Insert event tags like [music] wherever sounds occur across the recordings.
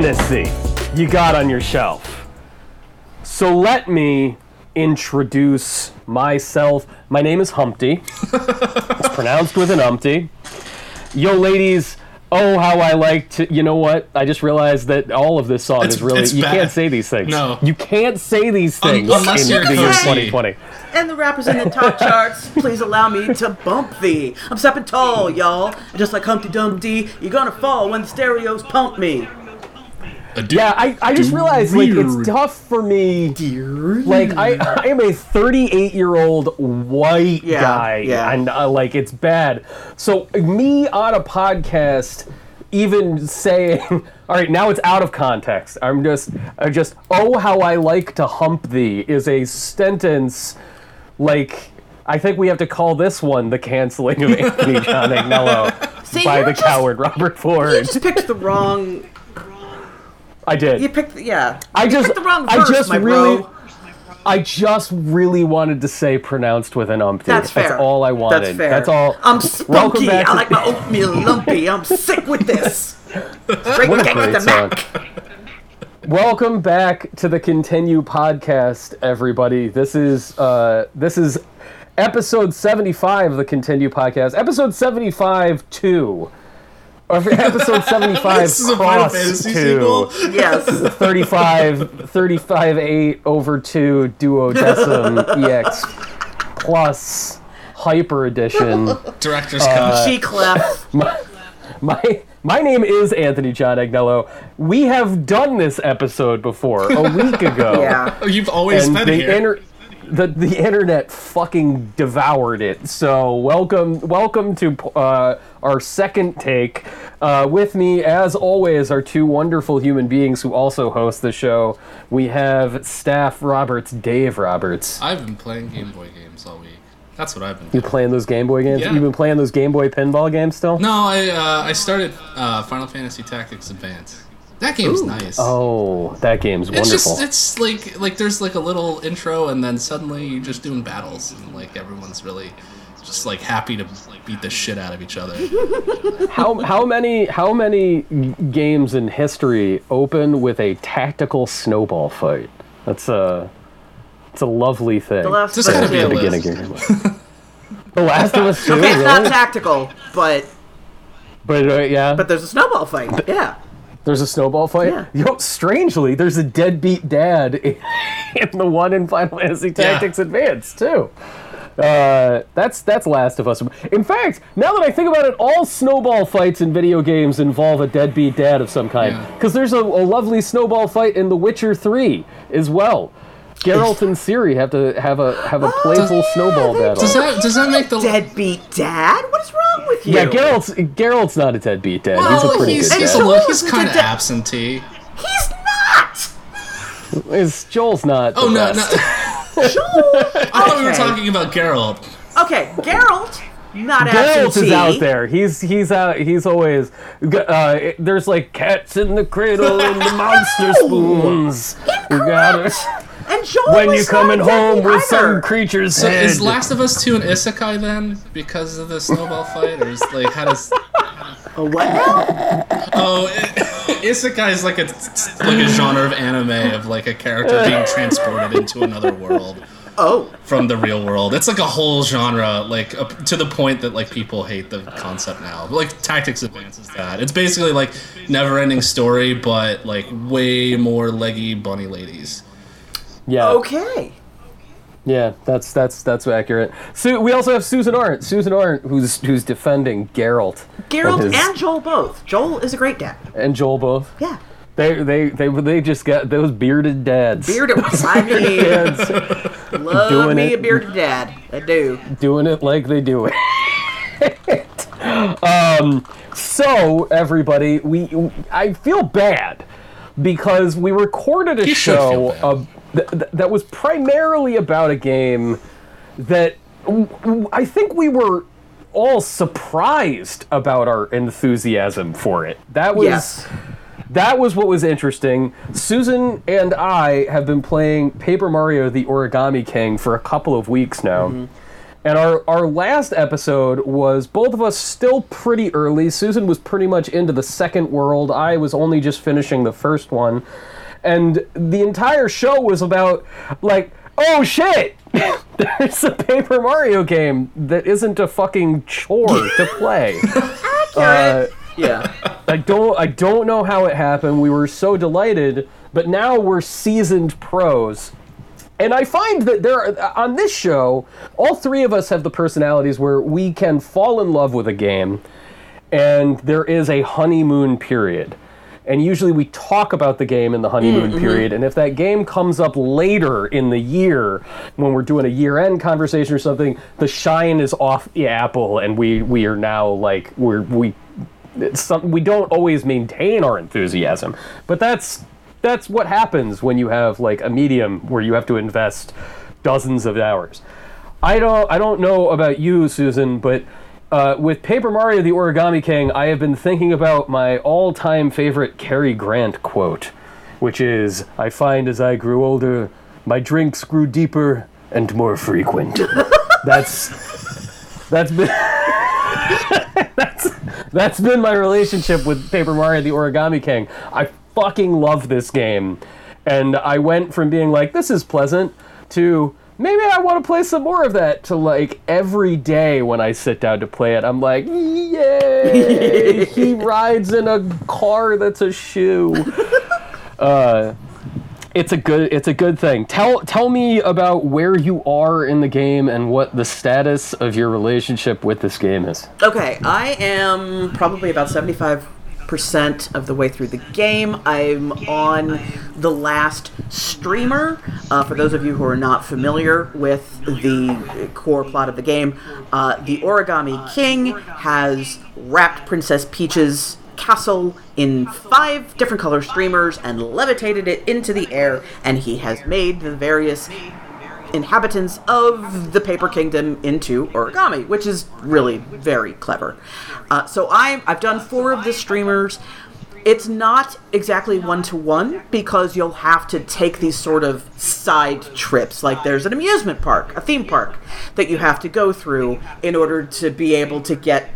drink up all the Hennessy you got on your shelf. So let me introduce myself. My name is Humpty. [laughs] it's pronounced with an umpty. Yo, ladies. Oh, how I like to. You know what? I just realized that all of this song It's- is really. You bad. can't say these things. No. You can't say these things unless in you're the year 2020. And the rappers in the top [laughs] charts, please allow me to bump thee. I'm stepping tall, y'all. Just like Humpty Dumpty, you're gonna fall when the stereos pump me. Yeah, I, I just realized like it's tough for me. Like I, I am a 38 year old white Yeah, guy, yeah. and uh, like it's bad. So me on a podcast, even saying, [laughs] all right, now it's out of context. I'm just, I just, oh how I like to hump thee is a sentence, like. I think we have to call this one the canceling of [laughs] Anthony John Agnello See, by the just- coward Robert You Ford. just picked the wrong. I did. You picked, yeah. I you just, the wrong I just my really, bro. I just really wanted to say pronounced with an umpty. That's fair. all I wanted. That's fair. That's all. I'm spunky. I like my oatmeal [laughs] lumpy. I'm sick with this. [laughs] Straight What a great the song. Mac. Welcome back to the Continue podcast, everybody. This is uh, this is episode seventy-five of the Continue podcast. Episode seventy-five two. Or episode [laughs] 75 This is a Final Fantasy two. sequel. Yes. [laughs] 35, 35 8 over 2 duodecim [laughs] EX plus hyper edition. Director's Uh, cut. G clef. My my name is Anthony John Agnello. We have done this episode before a week ago. Yeah. Oh, you've always And been the here. inter- the the internet fucking devoured it. So welcome welcome to uh, our second take. Uh, with me, as always, are two wonderful human beings who also host the show. We have Staff Roberts, Dave Roberts. I've been playing Game Boy games all week. That's what I've been Doing. You playing those Game Boy games? Yeah. You've been playing those Game Boy pinball games still? No, I uh, I started uh, Final Fantasy Tactics Advance. That game's nice. Oh, that game's it's wonderful. just it's like like there's like a little intro and then suddenly you're just doing battles and like everyone's really just like happy to like, beat the shit out of each other. how how many how many games in history open with a tactical snowball fight? That's a it's a lovely thing. The last of gotta us be a Beginning game. [laughs] the Last of Us Two, Okay, it's not tactical, but But uh, yeah, but there's a snowball fight. Yeah. There's a snowball fight. Yeah. Yo, strangely, there's a deadbeat dad [laughs] in, in the one in Final Fantasy Tactics Advance too. Uh, that's that's Last of Us. In fact, now that I think about it, all snowball fights in video games involve a deadbeat dad of some kind. Yeah. Because there's a, a lovely snowball fight in The Witcher Three as well. Geralt and Ciri have to have a have a [gasps] playful snowball battle. Does that does that make the Deadbeat dad? What is wrong with you? yeah, Geralt's Geralt's not a deadbeat dad. well, he's a pretty he's, good he's, dad. a, li- he's kind of absentee. He's not. Is Joel's not. Oh the no, best. no. [laughs] Joel. I thought we were talking about Geralt. Okay, Geralt. Not absentee. Geralt is out there. He's he's out. He's always. Uh, there's like cats in the cradle and the monster spoons. You got it. And Joel When is you're coming home deadbeat with some creature's So head. is Last of Us 2 an isekai then because of the snowball fight, or is like how does? A what now? Oh, [laughs] isekai is like a like a genre of anime of like a character being transported into another world Oh, from the real world. It's like a whole genre, like up to the point that like people hate the concept now. But, like Tactics advances that. It's basically like never-ending story, but like way more leggy bunny ladies. Yeah. okay. Yeah. That's that's that's accurate. So we also have Susan Arendt. Susan Arendt, who's who's defending Geralt. Geralt his- and Joel both. Joel is a great dad. and Joel both. Yeah. They they they they just got those bearded dads. Bearded. I [laughs] mean, dads love doing me it. a bearded dad. I do. doing it like they do it. um, so everybody, we I feel bad because we recorded a You should show feel bad. of, th- th- that was primarily about a game that w- w- I think we were all surprised about our enthusiasm for it. That was Yes. that was what was interesting. Susan and I have been playing Paper Mario: The Origami King for a couple of weeks now, mm-hmm. And our, our last episode was both of us still pretty early. Susan was pretty much into the second world. I was only just finishing the first one. And the entire show was about, like, oh shit! [laughs] There's a Paper Mario game that isn't a fucking chore to [laughs] play. Uh, Yeah. I don't I don't know how it happened. We were so delighted, but now we're seasoned pros. And I find that there are, on this show, all three of us have the personalities where we can fall in love with a game and there is a honeymoon period. And usually we talk about the game in the honeymoon mm-hmm. period. And if that game comes up later in the year, when we're doing a year end conversation or something, the shine is off the apple, and we we are now like we're we some, we don't always maintain our enthusiasm, but that's that's what happens when you have like a medium where you have to invest dozens of hours. I don't I don't know about you, Susan, but uh, with Paper Mario: The Origami King, I have been thinking about my all-time favorite Cary Grant quote, which is, "I find as I grew older, my drinks grew deeper and more frequent." [laughs] that's that's been [laughs] that's that's been my relationship with Paper Mario: The Origami King. I fucking love this game, and I went from being like, "This is pleasant," to maybe I want to play some more of that. To like every day when I sit down to play it, I'm like, "Yay!" he [laughs] rides in a car that's a shoe. [laughs] Uh, it's a good it's a good thing. Tell tell me about where you are in the game and what the status of your relationship with this game is. Okay, I am probably about 75% of the way through the game. I'm on the last streamer. Uh, for those of you who are not familiar with the core plot of the game, uh, the Origami King has wrapped Princess Peach's castle in five different color streamers and levitated it into the air, and he has made the various inhabitants of the Paper Kingdom into origami, which is really very clever. Uh, so I, I've done four of the streamers. It's not exactly one to one because you'll have to take these sort of side trips. Like there's an amusement park, a theme park, that you have to go through in order to be able to get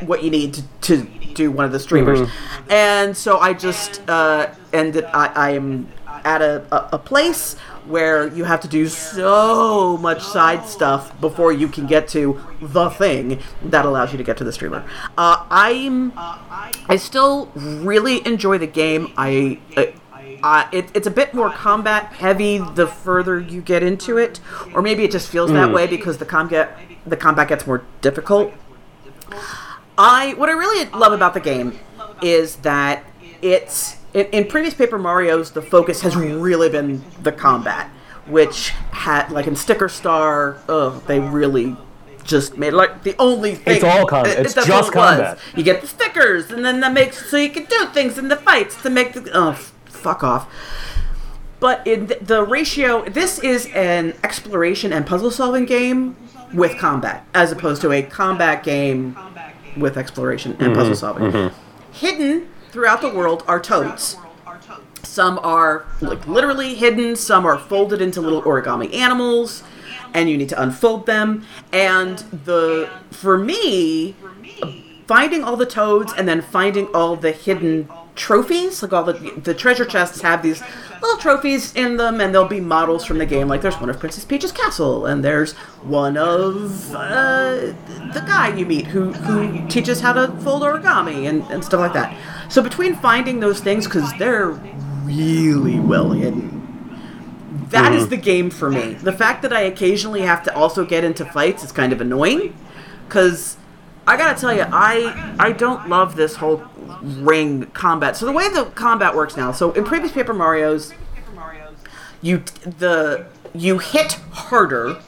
what you need to, to do one of the streamers. And so I just uh, ended. I, I am at a, a, a place where you have to do so much side stuff before you can get to the thing that allows you to get to the streamer. Uh, I'm I still really enjoy the game. I. Uh, uh, it, it's a bit more combat heavy the further you get into it, or maybe it just feels that way because the combat the combat gets more difficult. I what I really love about the game is that it's in, in previous Paper Mario's the focus has really been the combat, which had like in Sticker Star, oh, they really just made like the only thing. It's all combat. It's that's just it combat. You get the stickers, and then that makes so you can do things in the fights to make the oh fuck off. But in th- the ratio, this is an exploration and puzzle solving game with combat, as opposed to a combat game with exploration and puzzle mm-hmm. solving. Mm-hmm. Hidden throughout the world are toads. Some are like literally hidden, some are folded into little origami animals, and you need to unfold them. And the for me, finding all the toads and then finding all the hidden trophies, like all the the treasure chests have these little trophies in them, and there'll be models from the game. Like there's one of Princess Peach's castle, and there's one of uh, the guy you meet who who teaches how to fold origami and, and stuff like that. So between finding those things, because they're really well hidden. That is mm-hmm. the game for me. The fact that I occasionally have to also get into fights is kind of annoying, because I gotta tell you, I I don't love this whole ring combat. So the way the combat works now, so in previous Paper Mario's, you the you hit harder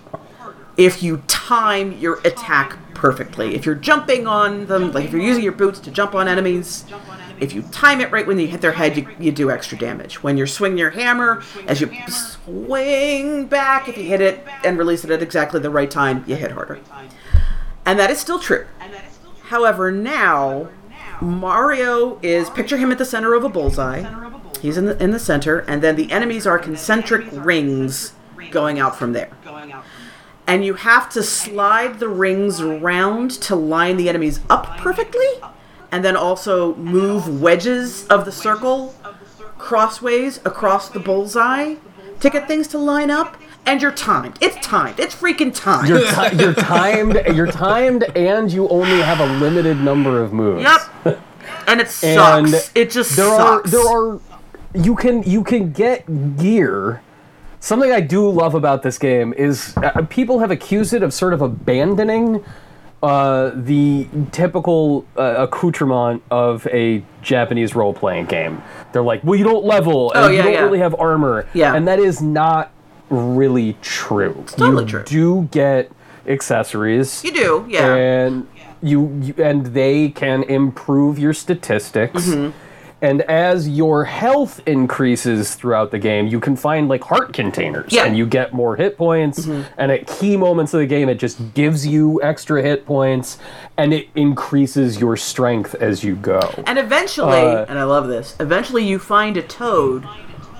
if you time your attack perfectly. If you're jumping on them, like if you're using your boots to jump on enemies, if you time it right when you hit their head, you, you do extra damage. When you're swinging your hammer, as you swing back, if you hit it and release it at exactly the right time, you hit harder. And that is still true. However, now Mario is picture him at the center of a bullseye. He's in the in the center, and then the enemies are concentric rings going out from there. and you have to slide the rings around to line the enemies up perfectly, and then also move wedges of the circle crossways across the bullseye to get things to line up. And you're timed. It's timed. It's freaking timed. You're, ti- you're timed. You're timed, and you only have a limited number of moves. Yep. And it And sucks. it just there sucks. are there are you can you can get gear. Something I do love about this game is uh, people have accused it of sort of abandoning uh, the typical uh, accoutrement of a Japanese role playing game. They're like, well, you don't level, and Oh, you don't yeah. really have armor, Yeah. and that is not really true. It's totally you true. do get accessories you do, yeah. and you, you and they can improve your statistics Mm-hmm. And as your health increases throughout the game you can find like heart containers Yeah. Mm-hmm. and you get more hit points and at key moments of the game it just gives you extra hit points and it increases your strength as you go And eventually, Uh, and I love this, eventually you find a toad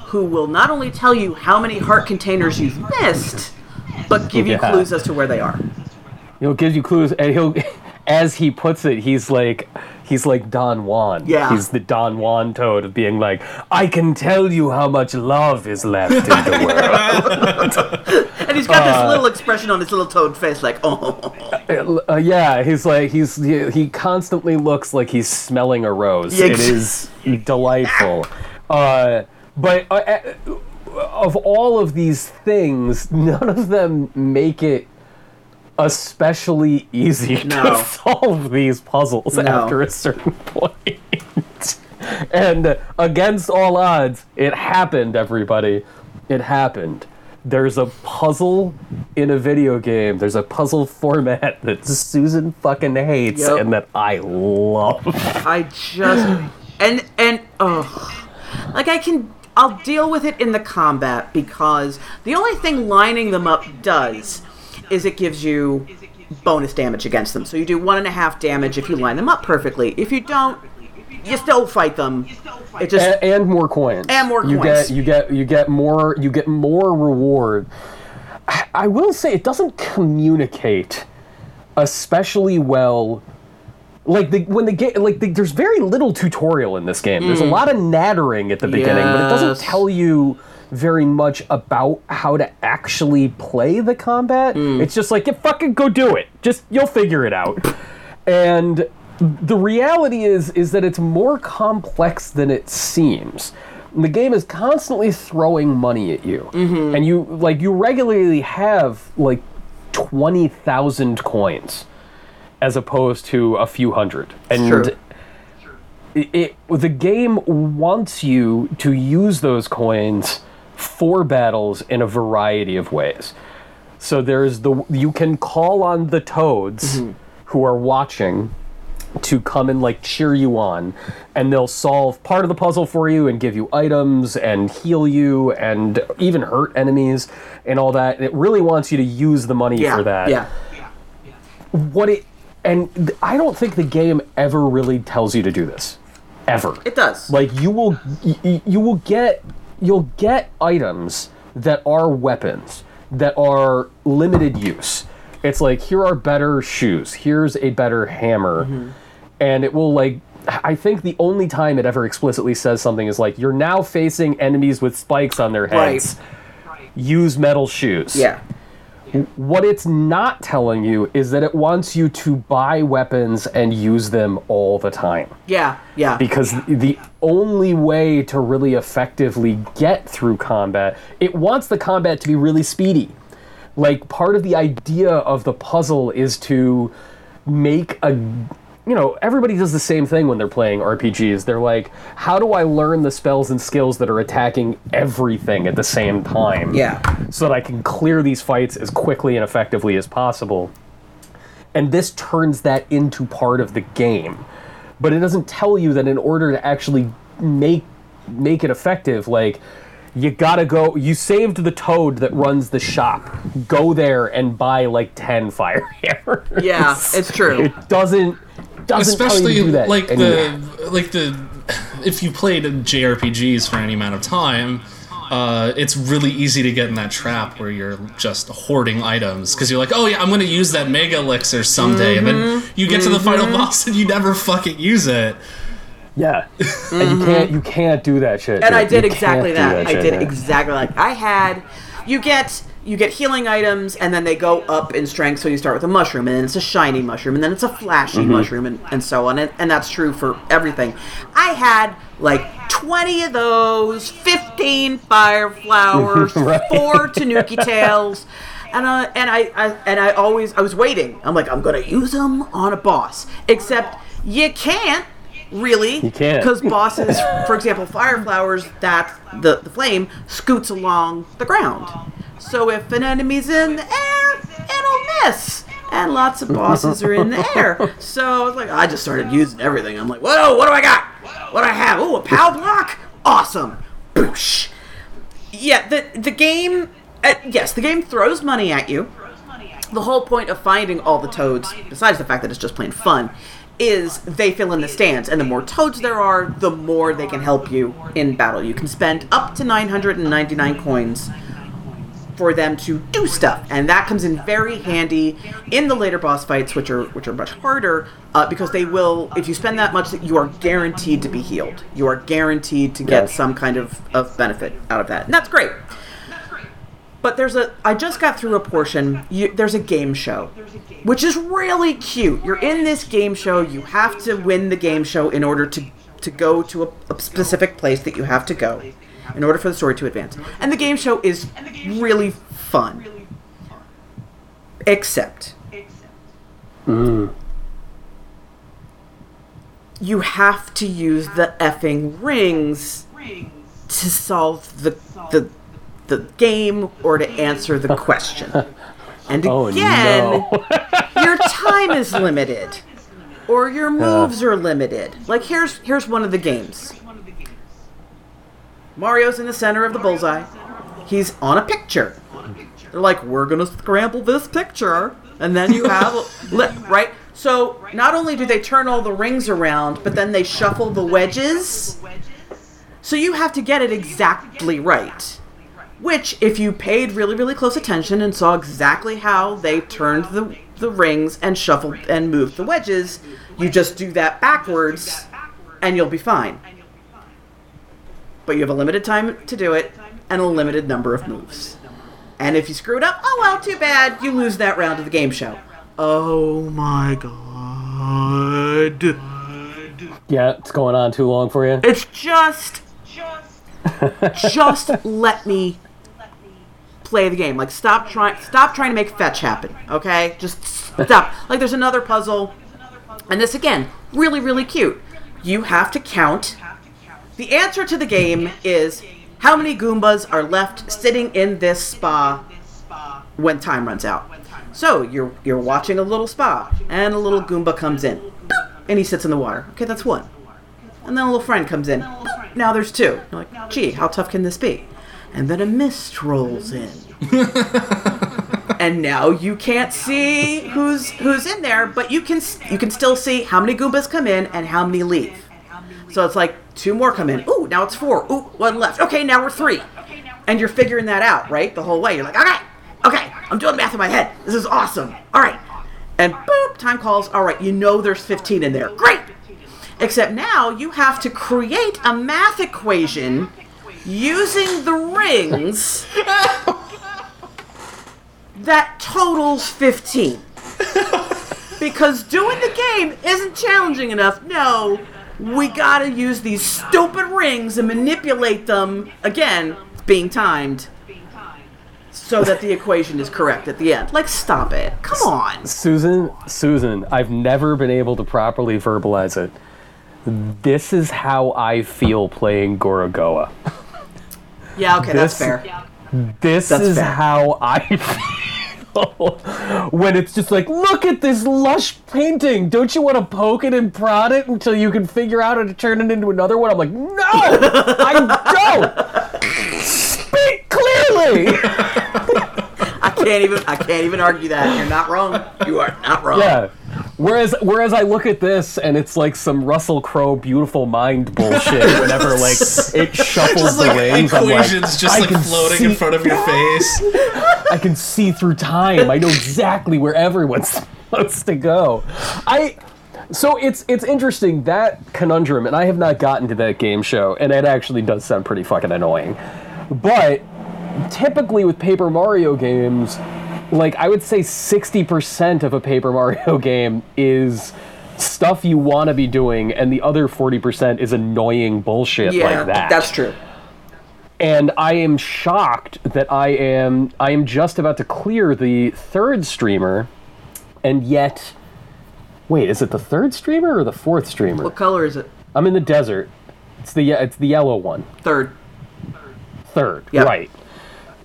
who will not only tell you how many heart containers you've missed, but give you Yeah. clues as to where they are. he'll give you clues and he'll as he puts it he's like he's like don juan Yeah. he's the don juan toad of being like i can tell you how much love is left in the world [laughs] And he's got Uh, this little expression on his little toad face, like, oh. [laughs] Uh, yeah, he's like he's he, he constantly looks like he's smelling a rose. Yeah, It is delightful. Uh, but uh, uh, of all of these things, none of them make it especially easy No. to [laughs] solve these puzzles No. after a certain [laughs] point. and against all odds, it happened, everybody. It happened. There's a puzzle in a video game. There's a puzzle format [laughs] that Susan fucking hates Yep. and that I love. I just and and oh, like I can I'll deal with it in the combat because the only thing lining them up does is it gives you bonus damage against them. So you do one and a half damage if you line them up perfectly. If you don't, you still fight them. It just and, and more coins. And more coins. you get you get you get more you get more reward. I, I will say it doesn't communicate especially well. Like the when the game like the, there's very little tutorial in this game. There's a hmm. lot of nattering at the beginning, but it doesn't. Tell you very much about how to actually play the combat. Mm. It's just like, yeah, fucking go do it. Just you'll figure it out. [laughs] and the reality is is that it's more complex than it seems. The game is constantly throwing money at you, Mm-hmm. and you like you regularly have like twenty thousand coins, as opposed to a few hundred. And True. it, it the game wants you to use those coins for battles in a variety of ways. So there's the you can call on the toads mm-hmm. who are watching to come and like cheer you on and they'll solve part of the puzzle for you and give you items and heal you and even hurt enemies and all that. And it really wants you to use the money yeah, for that yeah. Yeah. yeah. What it and th- I don't think the game ever really tells you to do this ever. It does. Like you will you will get you'll get items that are weapons that are limited use. It's like here are better shoes, here's a better hammer. Mm-hmm. And it will like I think the only time it ever explicitly says something is like you're now facing enemies with spikes on their heads. Use metal shoes yeah. What it's not telling you is that it wants you to buy weapons and use them all the time. Yeah. Yeah. Because the only way to really effectively get through combat, it wants the combat to be really speedy. Like part of the idea of the puzzle is to make a you know, everybody does the same thing when they're playing RPGs. They're like, how do I learn the spells and skills that are attacking everything at the same time? yeah. so that I can clear these fights as quickly and effectively as possible. And this turns that into part of the game. But it doesn't tell you that in order to actually make make it effective, like you gotta go you saved the toad that runs the shop. Go there and buy like ten fire [laughs] hammers. Yeah, it's true. It doesn't doesn't tell you especially to do that. like and the like the if you played JRPGs for any amount of time, uh, it's really easy to get in that trap where you're just hoarding items because you're like, oh yeah, I'm going to use that mega elixir someday, and then you get to the final boss and you never fucking use it. Yeah, and you can't you can't do that shit. Mm-hmm. and I did You exactly can't that. I did man. exactly like I had. You get you get healing items, and then they go up in strength. So you start with a mushroom, and then it's a shiny mushroom, and then it's a flashy Mm-hmm. mushroom, and, and so on. And, and that's true for everything. I had like twenty of those, fifteen fire flowers, [laughs] Right. four tanuki tails. And, uh, and I, I and I always I was waiting. I'm like I'm gonna use them on a boss. Except you can't really You can't. because bosses, for example, fire flowers, that the, the flame scoots along the ground. So if an enemy's in the air, it'll miss. And lots of bosses are in the air. So like, I just started using everything. I'm like, whoa, what do I got? What do I have? Oh, a POW block? Awesome. Boosh. Yeah, the the game. Uh, yes, the game throws money at you. The whole point of finding all the toads, besides the fact that it's just plain fun, is they fill in the stands, and the more toads there are, the more they can help you in battle. You can spend up to 999 coins for them to do stuff, and that comes in very handy in the later boss fights, which are which are much harder, uh, because they will. If you spend that much, you are guaranteed to be healed. You are guaranteed to get Yes. some kind of, of benefit out of that, and that's great. But there's a. I just got through a portion. You, there's a game show, which is really cute. You're in this game show. You have to win the game show in order to to go to a, a specific place that you have to go, in order for the story to advance. And the game show is really fun. Except. You have to use the effing rings to solve the the the game or to answer the question. [laughs] And Oh again, no! [laughs] [laughs] your time is limited or your moves are limited. Like here's here's one of the games. Mario's in the center of the bullseye. He's on a picture. They're like, we're gonna scramble this picture, and then you have right. So not only do they turn all the rings around, but then they shuffle the wedges. So you have to get it exactly right. Which, if you paid really, really close attention and saw exactly how they turned the, the rings and shuffled and moved the wedges, you just do that backwards and you'll be fine. But you have a limited time to do it and a limited number of moves. And if you screw it up, oh well, too bad. You lose that round of the game show. Oh my god. yeah, it's going on too long for you. It's just just [laughs] let me play the game. Like stop trying stop trying to make fetch happen, okay? Just stop. Like there's another puzzle and this again, really really cute. You have to count the answer to the game is how many Goombas are left sitting in this spa when time runs out. So you're you're watching a little spa, and a little Goomba comes in, and he sits in the water. Okay, that's one. And then a little friend comes in. now there's two. You're like, gee, how tough can this be? And then a mist rolls in. [laughs] and now you can't see who's who's in there, but you can you can still see how many Goombas come in and how many leave. So it's like two more come in. Ooh, now it's four. Ooh, one left. Okay, now we're three. And you're figuring that out, right? The whole way. You're like, okay, okay, I'm doing math in my head. This is awesome. All right. And boop, time calls. All right, you know there's 15 in there. Great. Except now you have to create a math equation using the rings that totals 15. [laughs] because doing the game isn't challenging enough. No, we gotta use these stupid rings and manipulate them, again, being timed, so that the equation is correct at the end. Like, stop it. Come on. Susan, Susan, I've never been able to properly verbalize it. This is how I feel playing Gorogoa. Yeah, okay, that's This- fair. This That's is fair. how I [laughs] feel [laughs] when it's just like, look at this lush painting. Don't you want to poke it and prod it until you can figure out how to turn it into another one? I'm like, no, I [laughs] don't. Speak clearly. [laughs] I can't even I can't even argue that. You're not wrong. You are not wrong. Yeah. Whereas, whereas I look at this and it's like some Russell Crowe beautiful mind bullshit. [laughs] Whenever like it shuffles Just the like rings, I'm like, just I like can floating see, in front of your face. [laughs] I can see through time. I know exactly where everyone's [laughs] supposed to go. I so it's it's interesting that conundrum, and I have not gotten to that game show, and it actually does sound pretty fucking annoying. But typically with Paper Mario games, like I would say 60% of a Paper Mario [laughs] game is stuff you want to be doing, and the other 40% is annoying bullshit Yeah, like that that's true. and I am shocked that I am I am just about to clear the third streamer, and yet, wait, is it the third streamer or the fourth streamer? What color is it? I'm in the desert. It's the it's the yellow one, Third. third, Yep. right?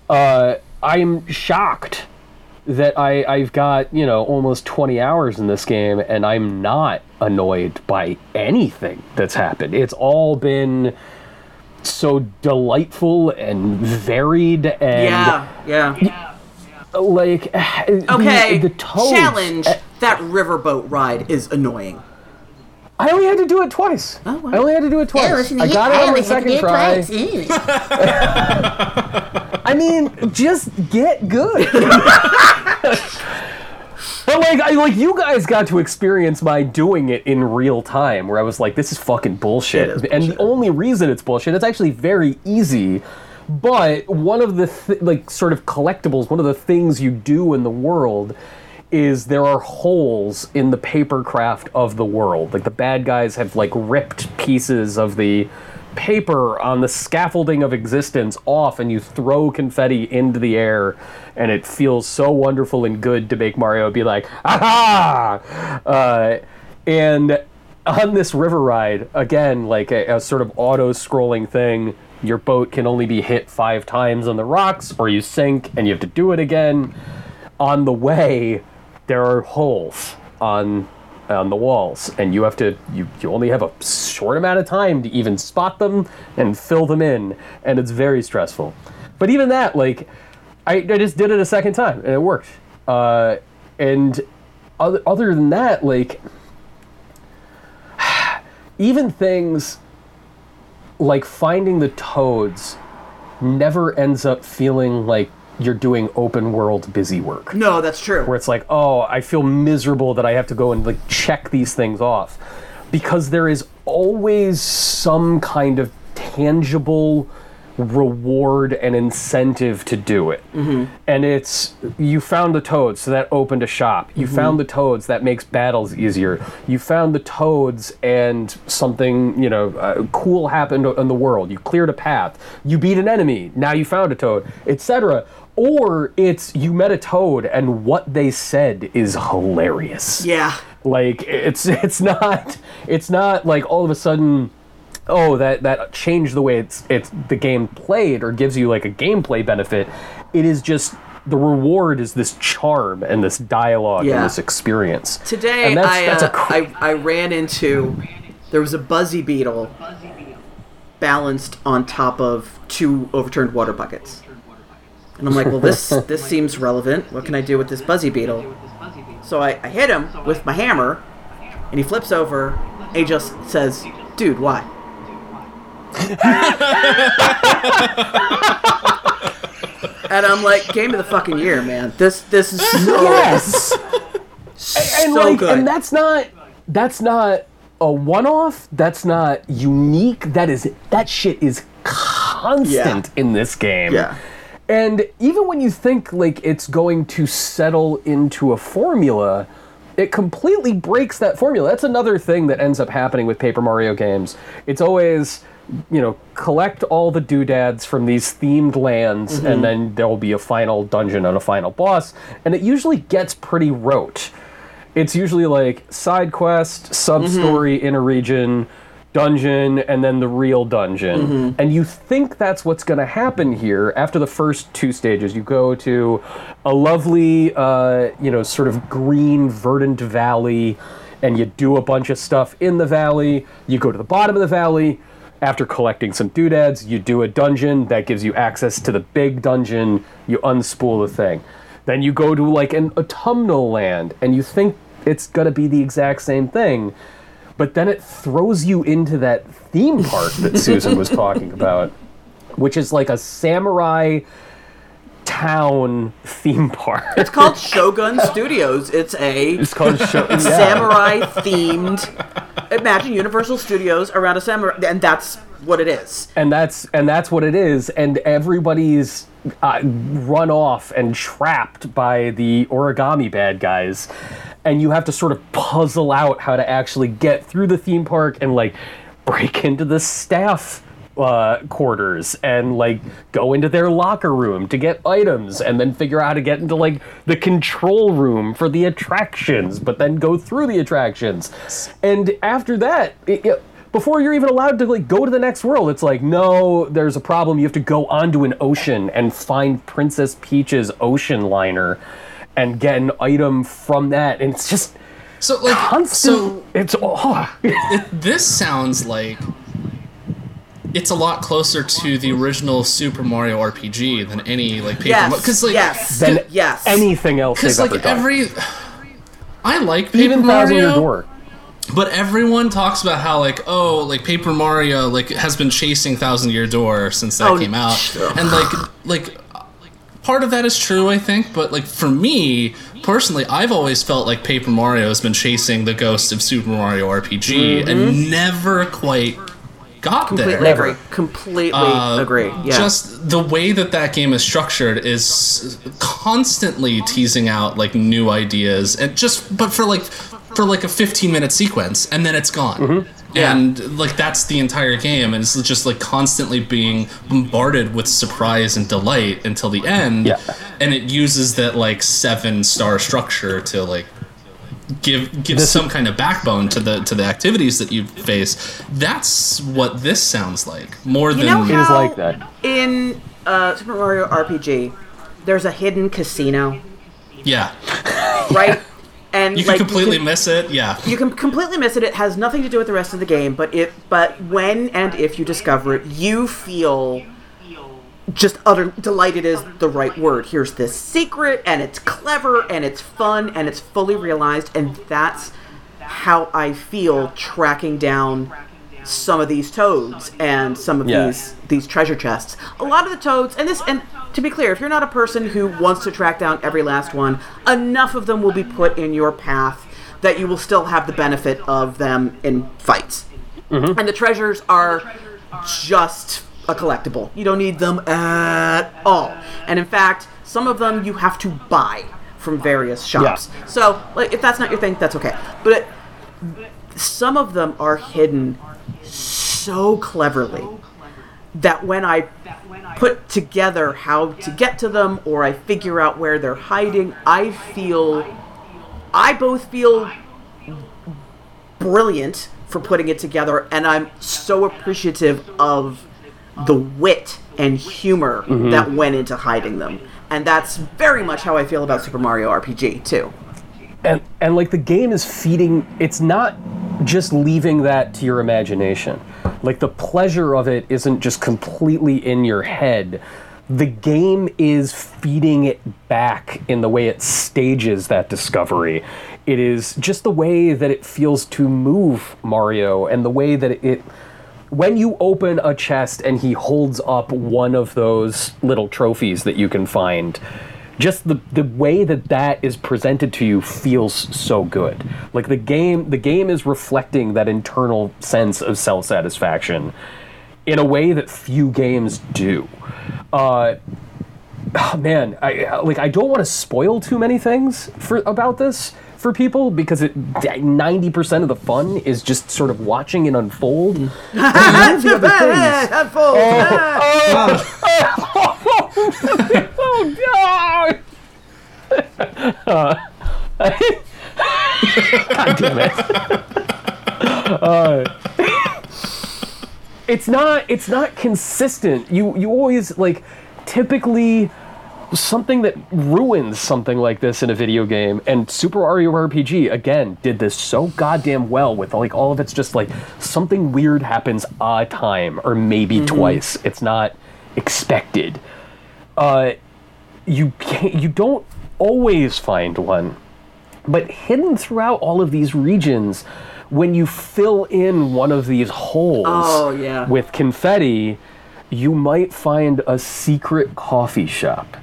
Uh, I'm shocked that I I've got you know almost 20 hours in this game, and I'm not annoyed by anything that's happened. It's all been so delightful and varied and Yeah, yeah. like Okay, the, the toads, challenge. uh, That riverboat ride is annoying. I only had to do it twice. Oh, wow. I only had to do it twice. I got it on my second try. [laughs] I mean, just get good. [laughs] But like, I like you guys got to experience my doing it in real time, where I was like, "This is fucking bullshit." It is And the only reason it's bullshit, it's actually very easy. But one of the th- like sort of collectibles, one of the things you do in the world is there are holes in the paper craft of the world. Like the bad guys have like ripped pieces of the paper on the scaffolding of existence off and you throw confetti into the air and it feels so wonderful and good to make Mario be like, aha! Uh, and on this river ride, again, like a, a sort of auto scrolling thing, your boat can only be hit five times on the rocks or you sink and you have to do it again. On the way, there are holes on on the walls and you have to you, you only have a short amount of time to even spot them and fill them in and it's very stressful. But even that like i, I just did it a second time and it worked. Uh, and other, other than that like [sighs] even things like finding the toads never ends up feeling like you're doing open world busy work No, that's true. where it's like, oh, I feel miserable that I have to go and like check these things off. Because there is always some kind of tangible reward and incentive to do it. And it's you found the toads, so that opened a shop. You found the toads, that makes battles easier. You found the toads, and something you know uh, cool happened in the world. You cleared a path. You beat an enemy. Now you found a toad, etc. Or it's you met a toad, and what they said is hilarious Yeah. like it's [laughs] it's not it's not like all of a sudden oh that that changed the way it's it's the game played or gives you like a gameplay benefit it is just the reward is this charm and this dialogue Yeah. and this experience Today, that's, I, uh, cr- I I ran into there was a buzzy beetle balanced on top of two overturned water buckets, and I'm like, well, this [laughs] this seems relevant. What can I do with this buzzy beetle? So I, I hit him with my hammer, and he flips over. And he just says, "Dude, why?" [laughs] and I'm like, "Game of the fucking year, man! This this is so yes so and like good." and that's not that's not a one-off that's not unique that is that shit is constant in this game yeah. And even when you think like it's going to settle into a formula, it completely breaks that formula. That's another thing that ends up happening with Paper Mario games. It's always, you know, collect all the doodads from these themed lands, and mm-hmm. then there will be a final dungeon and a final boss, and it usually gets pretty rote. It's usually like side quest, sub story mm-hmm. in a region, dungeon, and then the real dungeon. And you think that's what's going to happen here after the first two stages. You go to a lovely, uh, you know, sort of green, verdant valley, and you do a bunch of stuff in the valley. You go to the bottom of the valley. After collecting some doodads, you do a dungeon that gives you access to the big dungeon. You unspool the thing. Then you go to like an autumnal land, and you think it's gonna be the exact same thing. But then it throws you into that theme park that Susan was talking [laughs] about, which is like a samurai town theme park. It's called Shogun Studios. It's a It's called Sho- [laughs] yeah. samurai themed. Imagine Universal Studios around a samurai, and that's what it is. and that's and that's what it is and everybody's uh, run off and trapped by the origami bad guys and you have to sort of puzzle out how to actually get through the theme park and like break into the staff uh, quarters and like go into their locker room to get items and then figure out how to get into like the control room for the attractions but then go through the attractions. And after that it, it- before you're even allowed to like go to the next world it's like no there's a problem. You have to go onto an ocean and find princess peach's ocean liner and get an item from that and it's just So like constant so it's oh, [laughs] this sounds like it's a lot closer to the original Super Mario RPG than any like paper Yes, because like yes, than yes. anything else they've because like ever done every I like Paper even Mario, door but everyone talks about how like oh like Paper Mario like has been chasing Thousand Year Door since that Oh, came out, sure. and like like part of that is true I think, but like for me personally, I've always felt like Paper Mario has been chasing the ghost of Super Mario RPG and never quite got Mm-hmm. Completely there. agree. Completely Uh, agree. Yeah. Just the way that that game is structured is constantly teasing out like new ideas and just but for like for like a 15 minute sequence and then it's gone. Mm-hmm. Yeah. And like that's the entire game and it's just like constantly being bombarded with surprise and delight until the end. Yeah. And it uses that like seven star structure to like give give This- some kind of backbone to the to the activities that you face. That's what this sounds like more you than It is like that. in uh, Super Mario RPG, there's a hidden casino, yeah. right? [laughs] And You like, can completely can- miss it. Yeah. you can completely miss it. It has nothing to do with the rest of the game, but it but when and if you discover it, you feel just utter delighted is the right word. Here's this secret and it's clever and it's fun and it's fully realized and that's how I feel tracking down some of these toads and some of Yeah. these these treasure chests. A lot of the toads and this and to be clear, if you're not a person who wants to track down every last one, enough of them will be put in your path that you will still have the benefit of them in fights. Mm-hmm. And the treasures are just a collectible. You don't need them at all. And in fact, some of them you have to buy from various shops. Yeah. So, like, if that's not your thing, that's okay. But it, some of them are hidden so cleverly that when I put together how to get to them or I figure out where they're hiding, I feel I both feel brilliant for putting it together and I'm so appreciative of the wit and humor mm-hmm. that went into hiding them. And that's very much how I feel about Super Mario RPG too. And and like the game is feeding it's not just leaving that to your imagination. Like the pleasure of it isn't just completely in your head. The game is feeding it back in the way it stages that discovery. It is just the way that it feels to move mario and the way that it when you open a chest and he holds up one of those little trophies that you can find just the the way that that is presented to you feels so good. Like the game the game is reflecting that internal sense of self satisfaction in a way that few games do. Uh oh man i like i don't want to spoil too many things for about this for people because it 90% of the fun is just sort of watching it unfold. [laughs] And one of the [laughs] other things- oh god! damn it! Uh, it's not. It's not consistent. You you always like typically something that ruins something like this in a video game and super mario rpg again did this so goddamn well with like all of it's just like something weird happens a time or maybe twice it's not expected uh you can't you don't always find one But hidden throughout all of these regions, when you fill in one of these holes Oh, yeah. with confetti, you might find a secret coffee shop.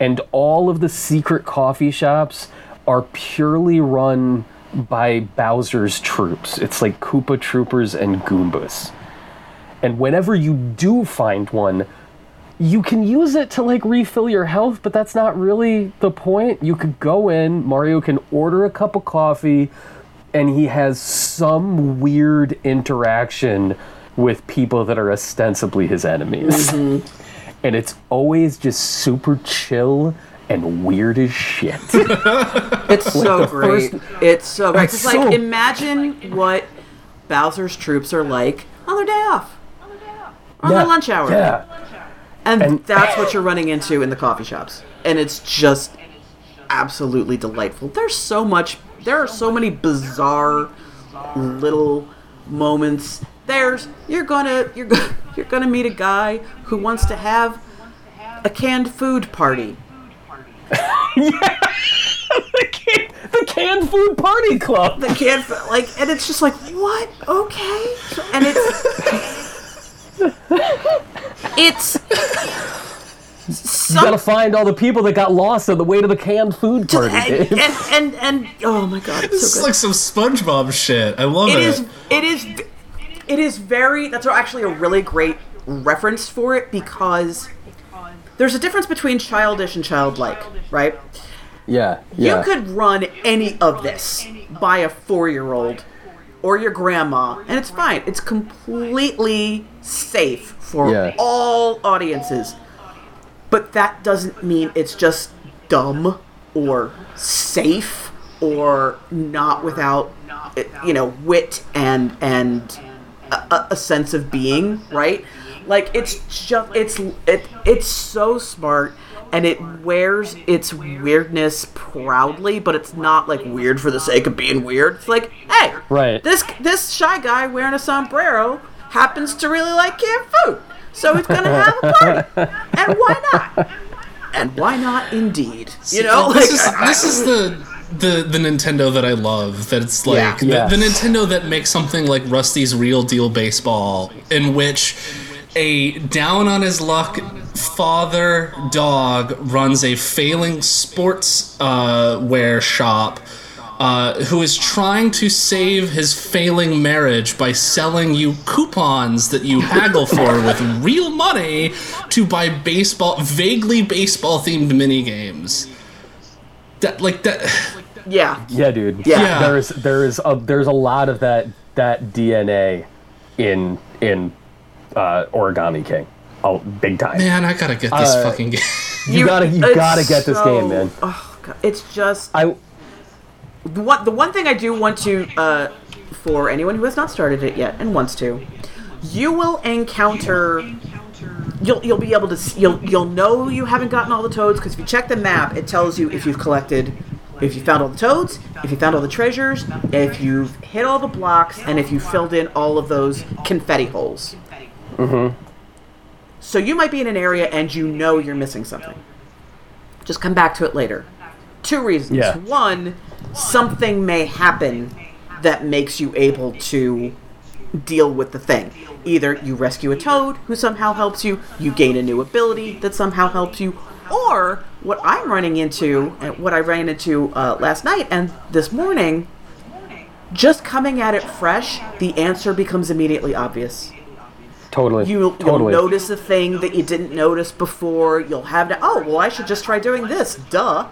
And all of the secret coffee shops are purely run by Bowser's troops. It's like Koopa Troopers and Goombas. And whenever you do find one, you can use it to like refill your health, but that's not really the point. You could go in, Mario can order a cup of coffee, and he has some weird interaction with people that are ostensibly his enemies. Mm-hmm. [laughs] and it's always just super chill and weird as shit. [laughs] It's so great. first- it's so great. It's It's like so- imagine what Bowser's troops are like on their day off, on yeah, their lunch hour, Yeah. And, And- that's what you're running into in the coffee shops, and it's just absolutely delightful. There's so much. There are so many bizarre little moments. There's you're gonna you're gonna [laughs] you're gonna meet a guy who wants to have a canned food party. [laughs] [laughs] the, can- the canned food party club. the kid like and it's just like what okay and it's [laughs] it's You gotta find all the people that got lost on the way to the canned food party. and, and, and and oh my god it's This so is good. like some SpongeBob shit. I love it. it is it is it is very that's actually a really great reference for it because there's a difference between childish and childlike right yeah, yeah. You could run any of this by a four year old or your grandma, and it's fine. It's completely safe for Yeah. all audiences. But that doesn't mean it's just dumb or safe or not without, you know, wit and and a, a- a sense of being, right? Like it's just it's it it's so smart and it wears its weirdness proudly, but it's not like weird for the sake of being weird. It's like, hey, Right. This this shy guy wearing a sombrero happens to really like canned food, so he's gonna have a party, and why not? And why not, indeed? You know, like this is this is the the the Nintendo that I love. That it's like Yeah. the, Yes. the Nintendo that makes something like Rusty's Real Deal Baseball, in which a down on his luck father dog runs a failing sports uh, wear shop. Uh, who is trying to save his failing marriage by selling you coupons that you haggle for with [laughs] real money to buy baseball, vaguely baseball themed mini games. That like that. yeah, Yeah, dude. Yeah. Yeah. There's there's a there's a lot of that that DNA in in uh, Origami King. Oh, big time. Man, I gotta get this Uh, fucking game. you, gotta you gotta get this so- game, man. Oh, God, it's just I the one, the one thing I do want to, uh, for anyone who has not started it yet and wants to, you will encounter. You'll, you'll be able to you'll you'll know you haven't gotten all the toads because if you check the map it tells you if you've collected if you found all the toads if you found all the treasures if you've hit all the blocks and if you filled in all of those confetti holes Mm-hmm. so you might be in an area and you know you're missing something just come back to it later two reasons Yeah. one something may happen that makes you able to deal with the thing. Either you rescue a toad who somehow helps you, you gain a new ability that somehow helps you, or what I'm running into, and what I ran into uh, last night and this morning, just coming at it fresh, the answer becomes immediately obvious. totally You, You'll totally. notice a thing that you didn't notice before. You'll have to, oh, well, I should just try doing this. Duh.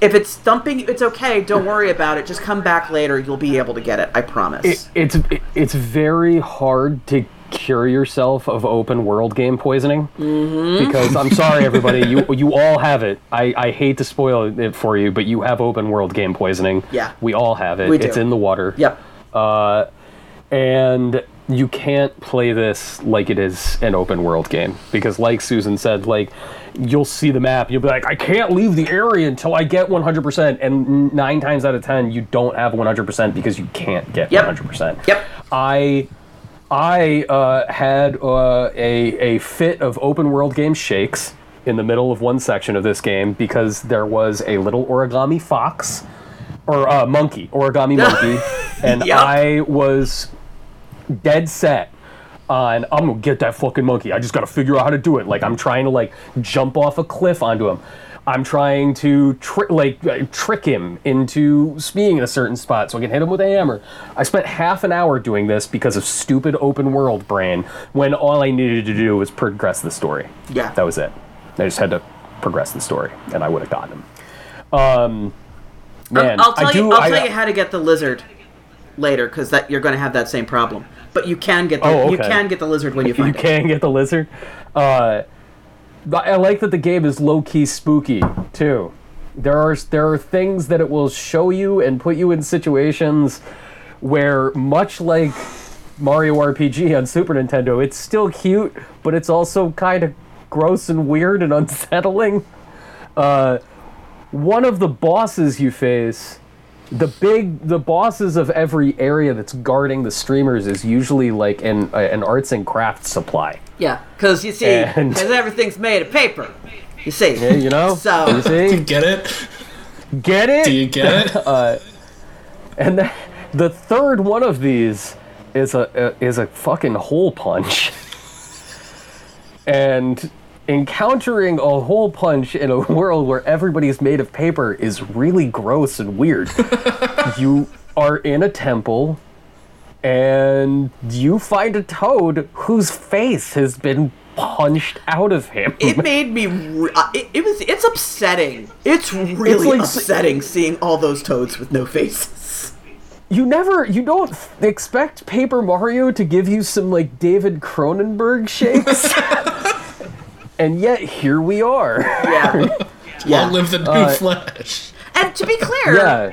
If it's thumping, it's okay. Don't worry about it. Just come back later. You'll be able to get it. I promise. it, it's it's very hard to cure yourself of open world game poisoning Mm-hmm. because I'm sorry [laughs] everybody you you all have it I, I hate to spoil it for you but you have open world game poisoning Yeah. we all have it We do. it's in the water yep. and you can't play this like it is an open world game because like susan said like you'll see the map you'll be like i can't leave the area until i get 100% and nine times out of ten you don't have 100% because you can't get Yep. 100% Yep. i i uh, had uh, a, a fit of open world game shakes in the middle of one section of this game because there was a little origami fox or uh, monkey, origami [laughs] monkey, and Yep. I was dead set on I'm gonna get that fucking monkey. I just gotta figure out how to do it. Like I'm trying to like jump off a cliff onto him. I'm trying to tri- like uh, trick him into being in a certain spot so I can hit him with a hammer. I spent half an hour doing this because of stupid open world brain when all I needed to do was progress the story. Yeah. That was it. I just had to progress the story and I would have gotten him. Um man, I'll tell do you. I'll I, tell you how to get the lizard later, because that you're going to have that same problem. But you can get the Oh, you can get the lizard when you [laughs] you find it. You can get the lizard. Uh, I like that the game is low key spooky too. There are there are things that it will show you and put you in situations where, much like Mario RPG on Super Nintendo, it's still cute, but it's also kind of gross and weird and [laughs] unsettling. Uh, one of the bosses you face the big the bosses of every area that's guarding the streamers is usually like an uh, an arts and crafts supply Yeah, because you see, And- [laughs] because everything's made of paper. You see. Yeah, you know So you [laughs] see Get it? get it Do you get it? [laughs] and the, the third one of these is a, a is a fucking hole punch and encountering a hole punch in a [laughs] world where everybody's made of paper is really gross and weird [laughs] you are in a temple and you find a toad whose face has been punched out of him it [laughs] made me. Re- uh, it, it was. It's upsetting. It's really like- upsetting seeing all those toads with no faces. you never you don't expect paper mario to give you some like david cronenberg shakes and yet here we are Yeah. [laughs] Long yeah. live the new Uh, flesh. And to be clear, yeah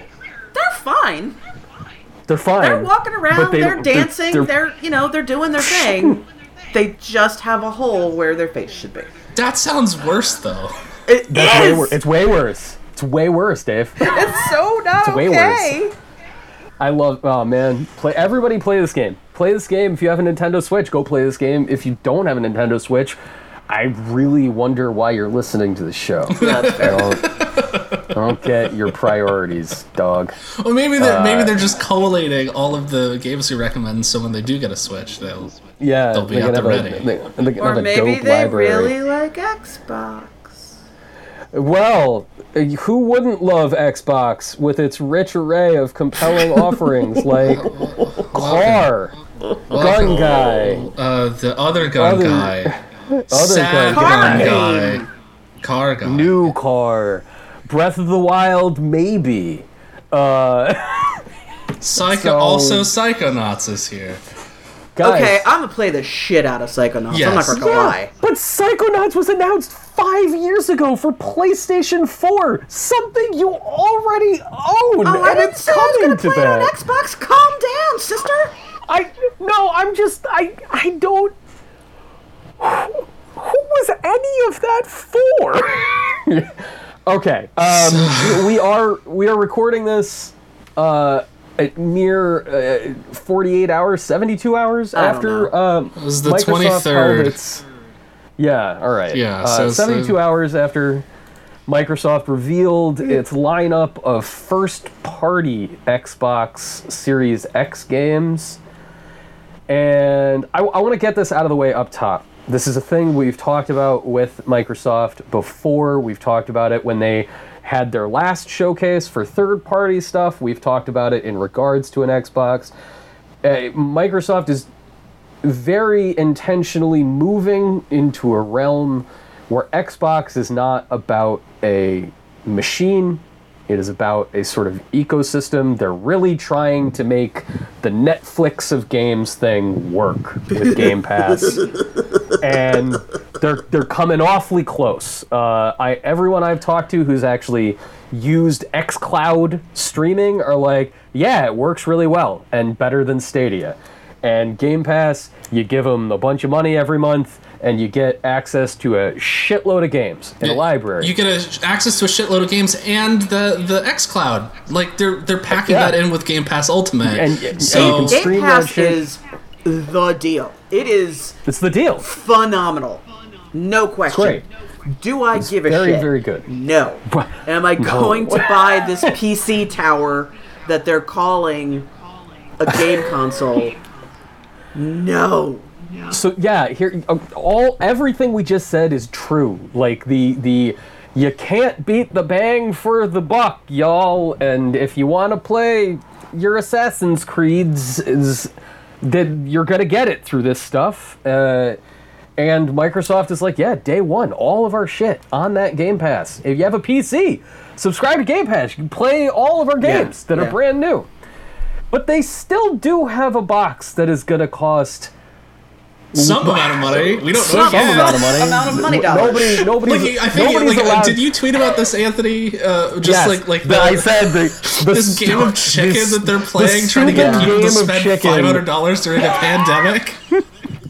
they're fine. they're fine They're walking around. they They, are don't- they're- dancing. They're, they're- you know they're doing their thing. [laughs] they just have a hole where their face should be. That sounds worse though. It That's way wor- it's way worse it's way worse dave It's so [laughs] not It's way okay. i love oh man play everybody play this game play this game if you have a nintendo switch go play this game if you don't have a nintendo switch i really wonder why you're listening to the show [laughs] Yeah, I don't, I don't get your priorities, dog. Well, maybe they're Uh, maybe they're just collating all of the games we recommend, so when they do get a Switch, they'll. Yeah, They'll be they at the ready. a, they, they can Or maybe dope they library. really like Xbox. Well, uh, who wouldn't love Xbox with its rich array of compelling offerings [laughs] like car, gun guy, Uh, the other gun Other- guy. Other Sad gun gun guy. guy. Car guy. new car, Breath of the Wild, maybe. Uh, [laughs] Psycho. So- Also, Psychonauts is here. guys, Okay, I'm gonna play the shit out of Psychonauts. I'm not gonna yeah, lie. but Psychonauts was announced five years ago for PlayStation 4, something you already own, Oh, I and didn't it's say I was coming gonna to play it on. Xbox. Calm down, sister. I no, I'm just I I don't. Who, who was any of that for? [laughs] okay, um, [sighs] we are we are recording this uh, at mere uh, 48 hours, 72 hours I don't after know. um, It was the Microsoft 23rd. its- yeah, all right. Yeah, uh, so it's the- 72 hours after Microsoft revealed its lineup of first party Xbox Series X games. And I, want to get this out of the way up top. This is a thing we've talked about with Microsoft before. We've talked about it when they had their last showcase for third party stuff. We've talked about it in regards to an Xbox. Uh, Microsoft is very intentionally moving into a realm where Xbox is not about a machine, it is about a sort of ecosystem. They're really trying to make the Netflix of games thing work with [laughs] Game Pass. and they're they're coming awfully close. Uh, I everyone I've talked to who's actually used XCloud streaming are like, yeah, it works really well and better than Stadia. And Game Pass, you give them a bunch of money every month, and you get access to a shitload of games in a library. You get a, access to a shitload of games and the the XCloud. Like they're they're packing Yeah. that in with Game Pass Ultimate. And- and so you can Game Stream that Pass is the deal. It is it's the deal. phenomenal. No question. great. Do I give a very, shit? very good. No. Am I [laughs] going to buy this PC tower that they're calling a game console? [laughs] No. So yeah, here uh, all everything we just said is true. Like the the you can't beat the bang for the buck, y'all. And if you want to play your Assassin's Creeds, is that you're gonna get it through this stuff. Uh, and Microsoft is like, yeah, day one, all of our shit on that Game Pass. If you have a PC, subscribe to Game Pass. You can play all of our Yeah, games that yeah. are brand new. But they still do have a box that is gonna cost Some amount of money. We don't know Some yet. amount of money. Amount of money dollars. Nobody, nobody's, Like, I think nobody's like, allowed. did you tweet about this, Anthony? Uh, just Yes, like like the- the, I said the, the this game of chicken this- that they're the playing, trying to get people to spend five hundred dollars during a [laughs] pandemic.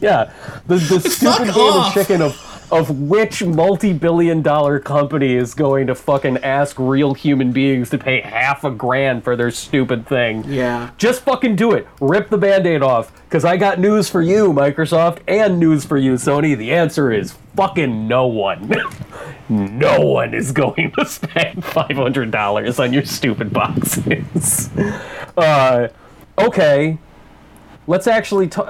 Yeah, the, the stupid game off. of chicken of of which multi-billion-dollar company is going to fucking ask real human beings to pay half a grand for their stupid thing. Yeah. Just fucking do it. Rip the band-aid off. Cause I got news for you, Microsoft, and news for you, Sony. The answer is fucking no one. [laughs] no one is going to spend five hundred dollars on your stupid boxes. [laughs] uh, okay, let's actually talk.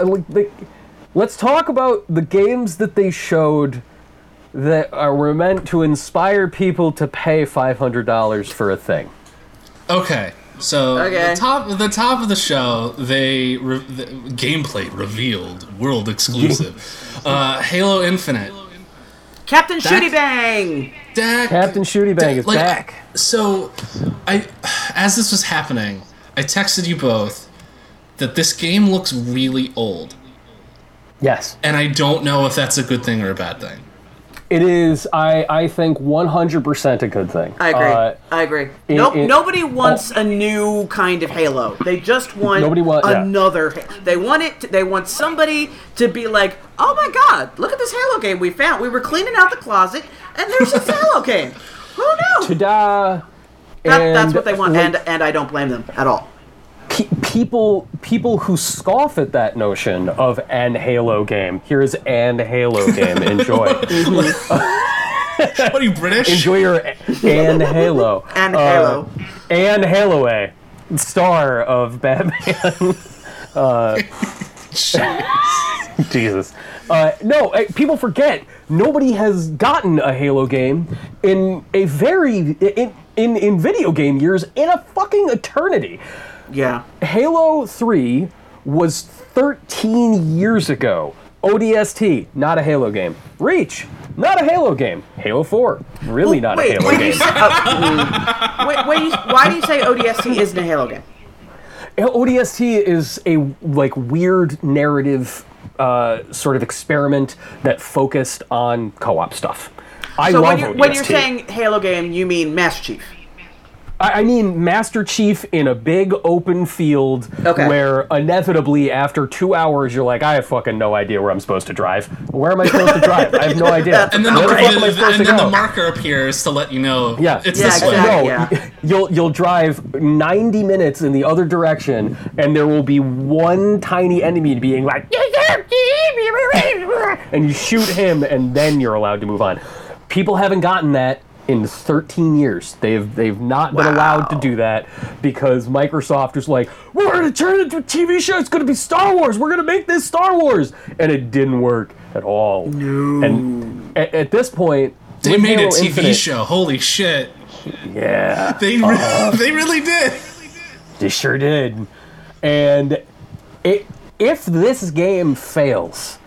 Let's talk about the games that they showed that are, were meant to inspire people to pay five hundred dollars for a thing. Okay, so Okay. the top the top of the show, they re- the gameplay revealed, world exclusive, [laughs] uh, Halo Infinite. Captain That- Shooty Bang! Dak, Captain Shooty Bang is like, back. So, I as this was happening, I texted you both that this game looks really old, Yes. and I don't know if that's a good thing or a bad thing. It is, I, I think, 100% a good thing. I agree. Uh, I agree. in- no, in- nobody wants a new kind of Halo. They just want Nobody want- another. Ha- They want it. To, they want somebody to be like, "Oh my God, look at this Halo game we found. We were cleaning out the closet, and there's this Halo game. Who knew?" ta-da! That, And, that's what they want, like, and and I don't blame them at all. Pe- people people who scoff at that notion of an Halo game. Here's an Halo game. Enjoy. [laughs] What are you British? Enjoy your an Halo. And Uh, Halo. Anne Hathaway, star of Batman. [laughs] Jesus. Uh, no, uh, people forget nobody has gotten a Halo game in a very in in in video game years in a fucking eternity. Yeah. Halo 3 was 13 years ago. ODST, not a Halo game. Reach, not a Halo game. Halo 4, really not wait, a Halo game. Say, uh, [laughs] wait, wait, why do you say ODST isn't a Halo game? ODST is a like weird narrative uh, sort of experiment that focused on co-op stuff. I So love when you're, ODST. when you're saying Halo game, you mean Master Chief. I I mean Master Chief in a big open field Okay. where inevitably after two hours you're like, I have fucking no idea where I'm supposed to drive. Where am I supposed to drive? I have no idea. [laughs] and then, the, where the fuck and to then the marker appears to let you know Yeah, it's Yeah, this way. exactly. No, yeah. [laughs] you'll you'll drive 90 minutes in the other direction, and there will be one tiny enemy being like, [laughs] and you shoot him, and then you're allowed to move on. People haven't gotten that in 13 years. They've they've not been allowed to do that because Microsoft is like, we're gonna turn it into a TV show. It's gonna be Star Wars. We're gonna make this Star Wars, and it didn't work at all. No. And at, at this point. They made a TV Infinite- show. Holy shit! Yeah. [laughs] They re- [laughs] they really did. They sure did. And it, if this game fails,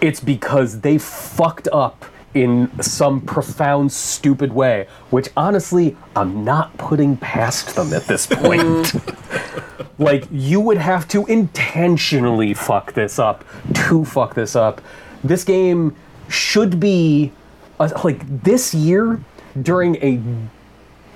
it's because they fucked up in some profound, stupid way, which honestly, I'm not putting past them at this point. [laughs] like, you would have to intentionally fuck this up to fuck this up. This game should be, uh, like, this year, during a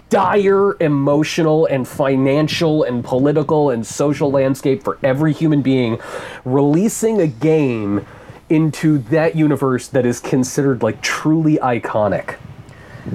dire emotional and financial and political and social landscape for every human being, releasing a game into that universe that is considered like truly iconic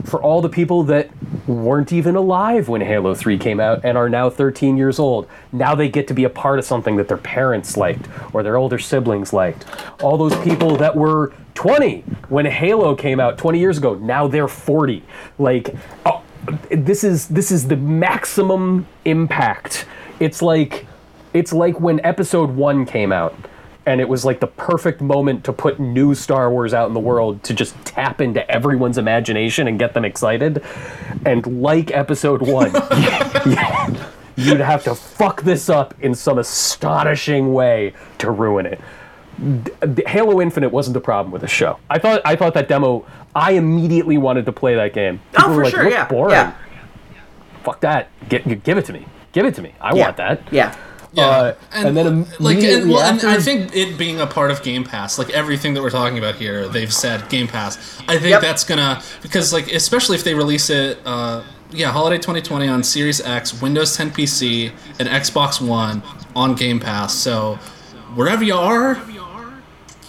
for all the people that weren't even alive when Halo 3 came out and are now 13 years old. Now they get to be a part of something that their parents liked or their older siblings liked. All those people that were 20 when Halo came out 20 years ago, now they're 40. Like oh, this is this is the maximum impact. It's like it's like when episode 1 came out and it was like the perfect moment to put new Star Wars out in the world to just tap into everyone's imagination and get them excited. And like episode one, [laughs] [laughs] you'd have to fuck this up in some astonishing way to ruin it. Halo Infinite wasn't the problem with the show. I thought I thought that demo. I immediately wanted to play that game. Oh, for were like, sure, "Looks yeah, boring. yeah. Fuck that. Get, give it to me. Give it to me. I Yeah. want that. Yeah. Yeah, Uh, and then like, and, well, and I think it being a part of Game Pass, like everything that we're talking about here, they've said Game Pass. I think Yep. that's gonna because like especially if they release it, uh, yeah, holiday 2020 on Series X, Windows 10 PC, and Xbox One on Game Pass. So wherever you are,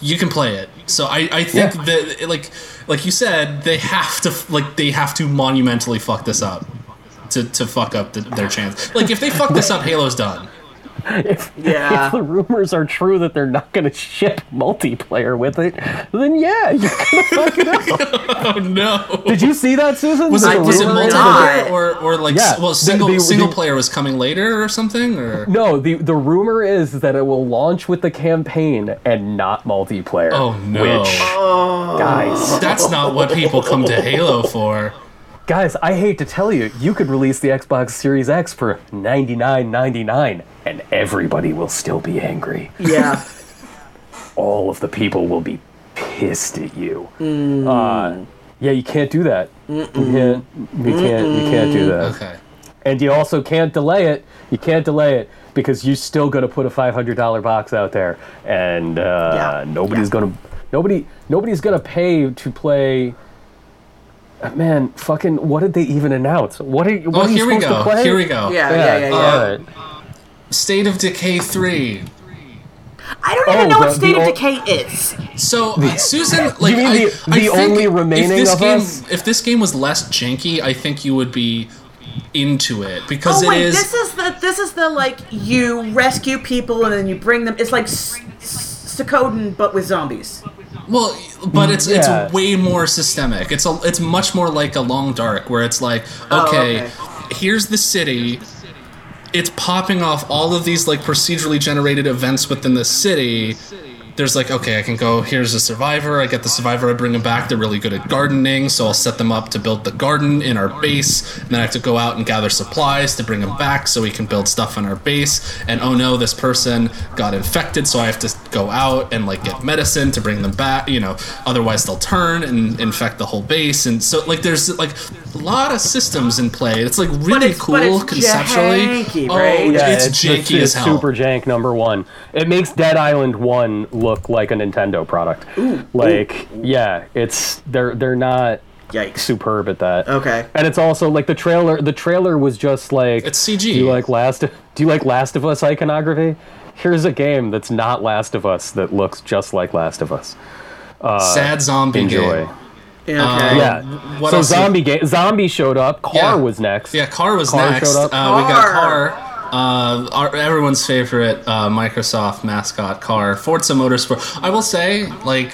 you can play it. So I, I think Yeah. that like like you said, they have to like they have to monumentally fuck this up. To, to fuck up the, their chance. Like if they fuck this up, Halo's done. If, Yeah. if the rumors are true that they're not going to ship multiplayer with it, then yeah, you're gonna fuck it up. Oh no! Did you see that, Susan? Was it was it rumor is not. that- multiplayer or or like Yeah, well single the- single the- player was coming later or something or No, the the rumor is that it will launch with the campaign and not multiplayer. oh no Which, oh. guys, that's not what people come to Halo for. guys, I hate to tell you, you could release the Xbox Series X for ninety nine ninety nine, and everybody will still be angry. Yeah. [laughs] All of the people will be pissed at you. Mm. Uh, yeah, you can't do that. You can't. You can't. You can't do that. Okay. And you also can't delay it. You can't delay it because you're still going to put a five hundred dollar box out there, and uh, Yeah. nobody's Yeah. going to nobody nobody's going to pay to play. Uh, Man, fucking, what did they even announce? What are, you- what Oh, are you here we supposed to go. play? Here we go. Yeah, yeah, yeah, yeah. all right. State of Decay three. I don't even Oh, know what State the of ol- Decay is. So uh, Susan, [laughs] like you mean I, the- I the think only if remaining this of game, us? If this game was less janky, I think you would be into it because Oh it wait, is. this is the this is the like you rescue people and then you bring them. It's like S- S- but with zombies. Well, but it's Yeah. it's way more systemic. It's a it's much more like a long dark where it's like, Oh, okay, okay. here's the city. It's popping off all of these like procedurally generated events within the city. There's like, okay, I can go. Here's a survivor. I get the survivor. I bring them back. They're really good at gardening, so I'll set them up to build the garden in our base. And then I have to go out and gather supplies to bring them back, so we can build stuff in our base. And oh no, this person got infected, so I have to go out and like get medicine to bring them back. You know, otherwise they'll turn and infect the whole base. And so like, there's like a lot of systems in play. It's like really it's- cool but it's conceptually. janky, oh. Yeah, it's, janky it's as hell. super jank number one. It makes Dead Island one look like a Nintendo product. Ooh, like, yeah, it's they're they're not Yikes. superb at that. Okay. And it's also like the trailer. The trailer was just like It's CG. Do you like Last? Do you like Last of Us iconography? Here's a game that's not Last of Us that looks just like Last of Us. Uh, Sad zombie Enjoy. game. Yeah, okay. Yeah. What so else you- zombie game. Zombie showed up. Car Yeah. was next. Yeah, Car was Car next. showed up. Uh, we got Car. Car. Uh, our, everyone's favorite uh, Microsoft mascot, Car. Forza Motorsport. I will say, like,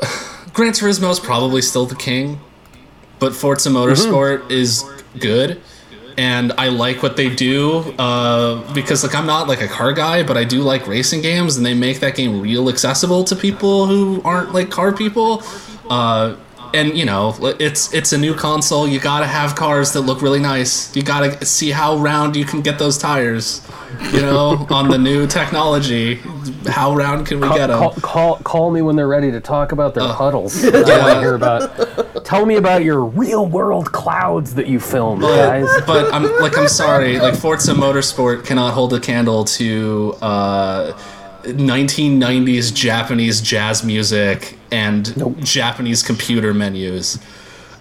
[sighs] Gran Turismo is probably still the king, but Forza Motorsport is good. And I like what they do uh, because, like, I'm not like a car guy, but I do like racing games, and they make that game real accessible to people who aren't like car people. Uh, and you know, it's it's a new console. You gotta have cars that look really nice. You gotta see how round you can get those tires. You know, [laughs] on the new technology, how round can we get them? Call, call, call me when they're ready to talk about Uh, their puddles. [laughs] I want to hear about. Tell me about your real world clouds that you filmed, guys. but, but I'm like I'm sorry, like Forza Motorsport cannot hold a candle to uh, 1990s Japanese jazz music and Japanese computer menus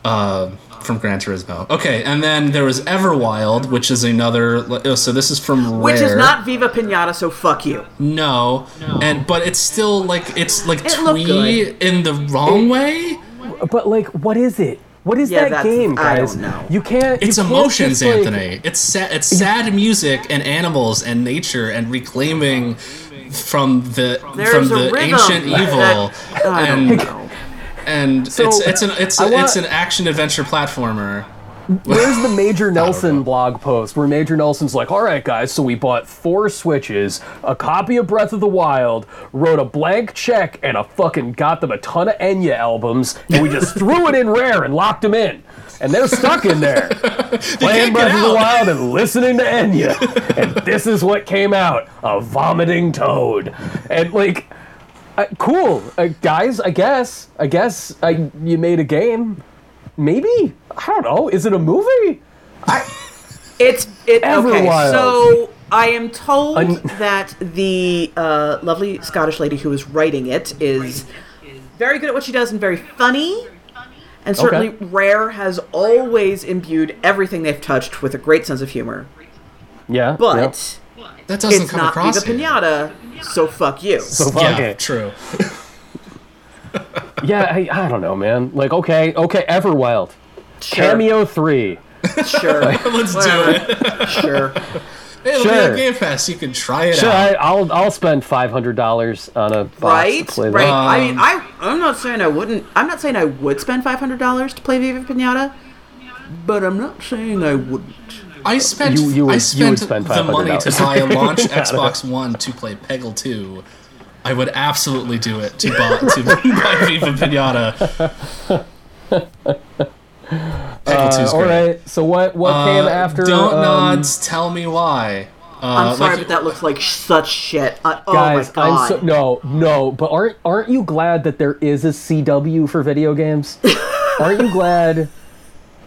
uh, from Gran Turismo. Okay, and then there was Everwild, which is another. oh, So this is from Rare. Which is not Viva Pinata, so fuck you. no, and but it's still like it's like It twee in the wrong way. But like, what is it? What is Yeah, that that's- game, I guys? don't know. You can't. It's you can't emotions, just, like- Anthony. It's sad. It's sad music and animals and nature and reclaiming from the There's from the rhythm ancient that- evil I don't and know. and So, it's it's an it's I a, want- it's an action adventure platformer. Where's the Major [laughs] Nelson blog post where Major Nelson's like, all right, guys, so we bought four Switches, a copy of Breath of the Wild, wrote a blank check, and a fucking got them a ton of Enya albums, and we just threw it in Rare and locked them in. And they're stuck in there, [laughs] playing Breath of the. Wild and listening to Enya. [laughs] And this is what came out a vomiting toad. And, like, uh, cool. Uh, guys, I guess. I guess I, you made a game. Maybe? I don't know. Is it a movie? It's it okay. Everwild. So I am told Un- that the uh, lovely Scottish lady who is writing it is very good at what she does and very funny. And certainly, Okay. Rare has always imbued everything they've touched with a great sense of humor. Yeah. But That doesn't it's come not across Viva here. Pinata, so fuck you. So Yeah, okay. true. [laughs] Yeah, I, I don't know, man. Like, okay, okay, Everwild. Sure, Kameo 3. sure, [laughs] [laughs] Let's do it. [laughs] sure. Hey, it'll be Sure. on Game Pass. You can try it Sure, out. I, I'll I'll spend five hundred dollars on a box Right, to play right. that. I mean, I I'm not saying I wouldn't. I'm not saying I would spend five hundred dollars to play Viva Pinata, but I'm not saying I wouldn't. I spent You- you would- I you spent would spend the money to buy a launch Xbox One to play Peggle 2. I would absolutely do it to buy to [laughs] buy Viva Pinata. Peggle 2's Uh, all great. right. So what what came Uh, after? Don't um, nods. Tell me why. Uh, I'm sorry, like- but that looks like such shit. Uh, oh Guys, my god. I'm so no, no. But aren't aren't you glad that there is a CW for video games? [laughs] aren't you glad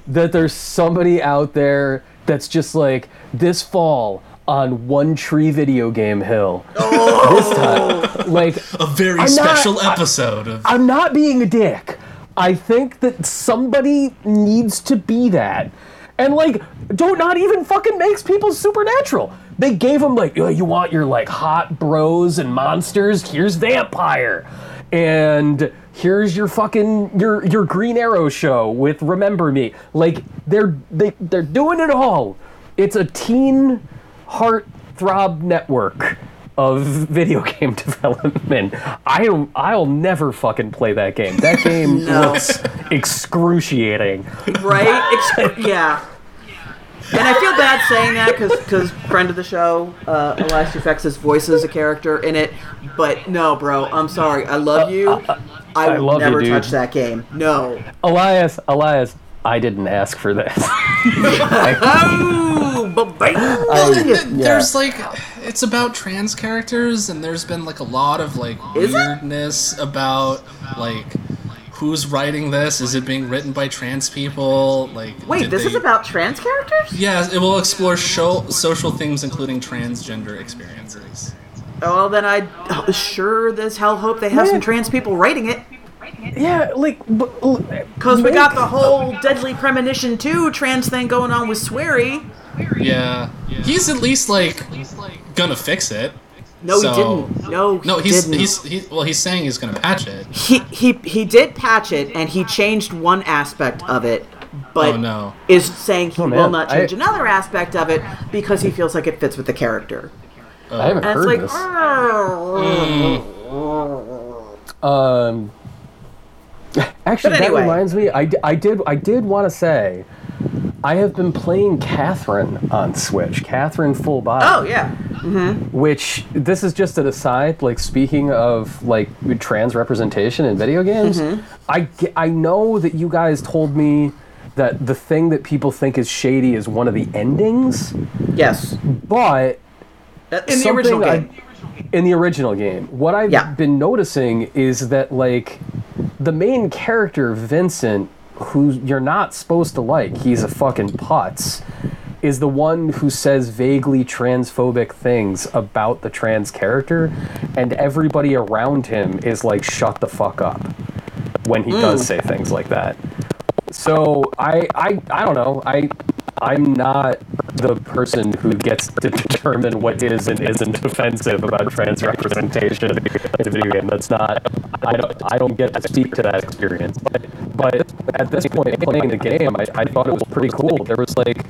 that there's somebody out there that's just like this fall on One Tree Video Game Hill? This oh! time, like a very I'm not- special episode of I'm not being a dick. I think that somebody needs to be that. And like, Don't Nod even fucking makes people supernatural. They gave them like, "Oh, you want your like hot bros and monsters? Here's Vampyr, and here's your fucking your your Green Arrow show with Remember Me. Like they're they they're doing it all. It's a teen heart throb network of video [laughs] game development. I I'll never fucking play that game. That [laughs] game No. looks excruciating. right? [laughs] Ex- yeah. And I feel bad saying that because friend of the show, uh, Elias Toufexis voices a character in it. But no, bro, I'm sorry. I love you. I I love never dude. touch that game. No. Elias, Elias, I didn't ask for this. [laughs] Oh, ba-bang. Well, um, um, there's like it's about trans characters and there's been like a lot of like Is it? weirdness about like who's writing this is it being written by trans people like Wait, this they- is about trans characters? yeah it will explore show, social themes including transgender experiences Oh, well, then I sure as hell hope they have some trans people writing it. Yeah, like Because we got the whole Deadly Premonition 2 trans thing going on with Swery. yeah. He's at least like gonna fix it. No, So- he didn't. No, no he he's didn't. he's he, well he's saying he's gonna patch it. He he he did patch it and he changed one aspect of it but oh no. is saying he Oh, will not change I- another aspect of it because he feels like it fits with the character. I haven't and it's heard like this. Um, actually, anyway. that reminds me. I, I did I did want to say, I have been playing Catherine on Switch. Catherine Full Body. oh yeah mm-hmm. Which this is just an aside. Like speaking of like trans representation in video games, mm-hmm. I ge- I know that you guys told me that the thing that people think is shady is one of the endings, yes but uh, in the original something I- game in the original game, what I've Yeah. been noticing is that like the main character Vincent, who you're not supposed to like, he's a fucking putz, is the one who says vaguely transphobic things about the trans character, and everybody around him is like, shut the fuck up when he does hmm. say things like that. So I I I don't know. I I'm not the person who gets to determine what is and isn't offensive about trans representation in a video game. That's not I don't I don't get to speak to that experience. But but at this point, playing the game, I, I thought it was pretty cool. There was like.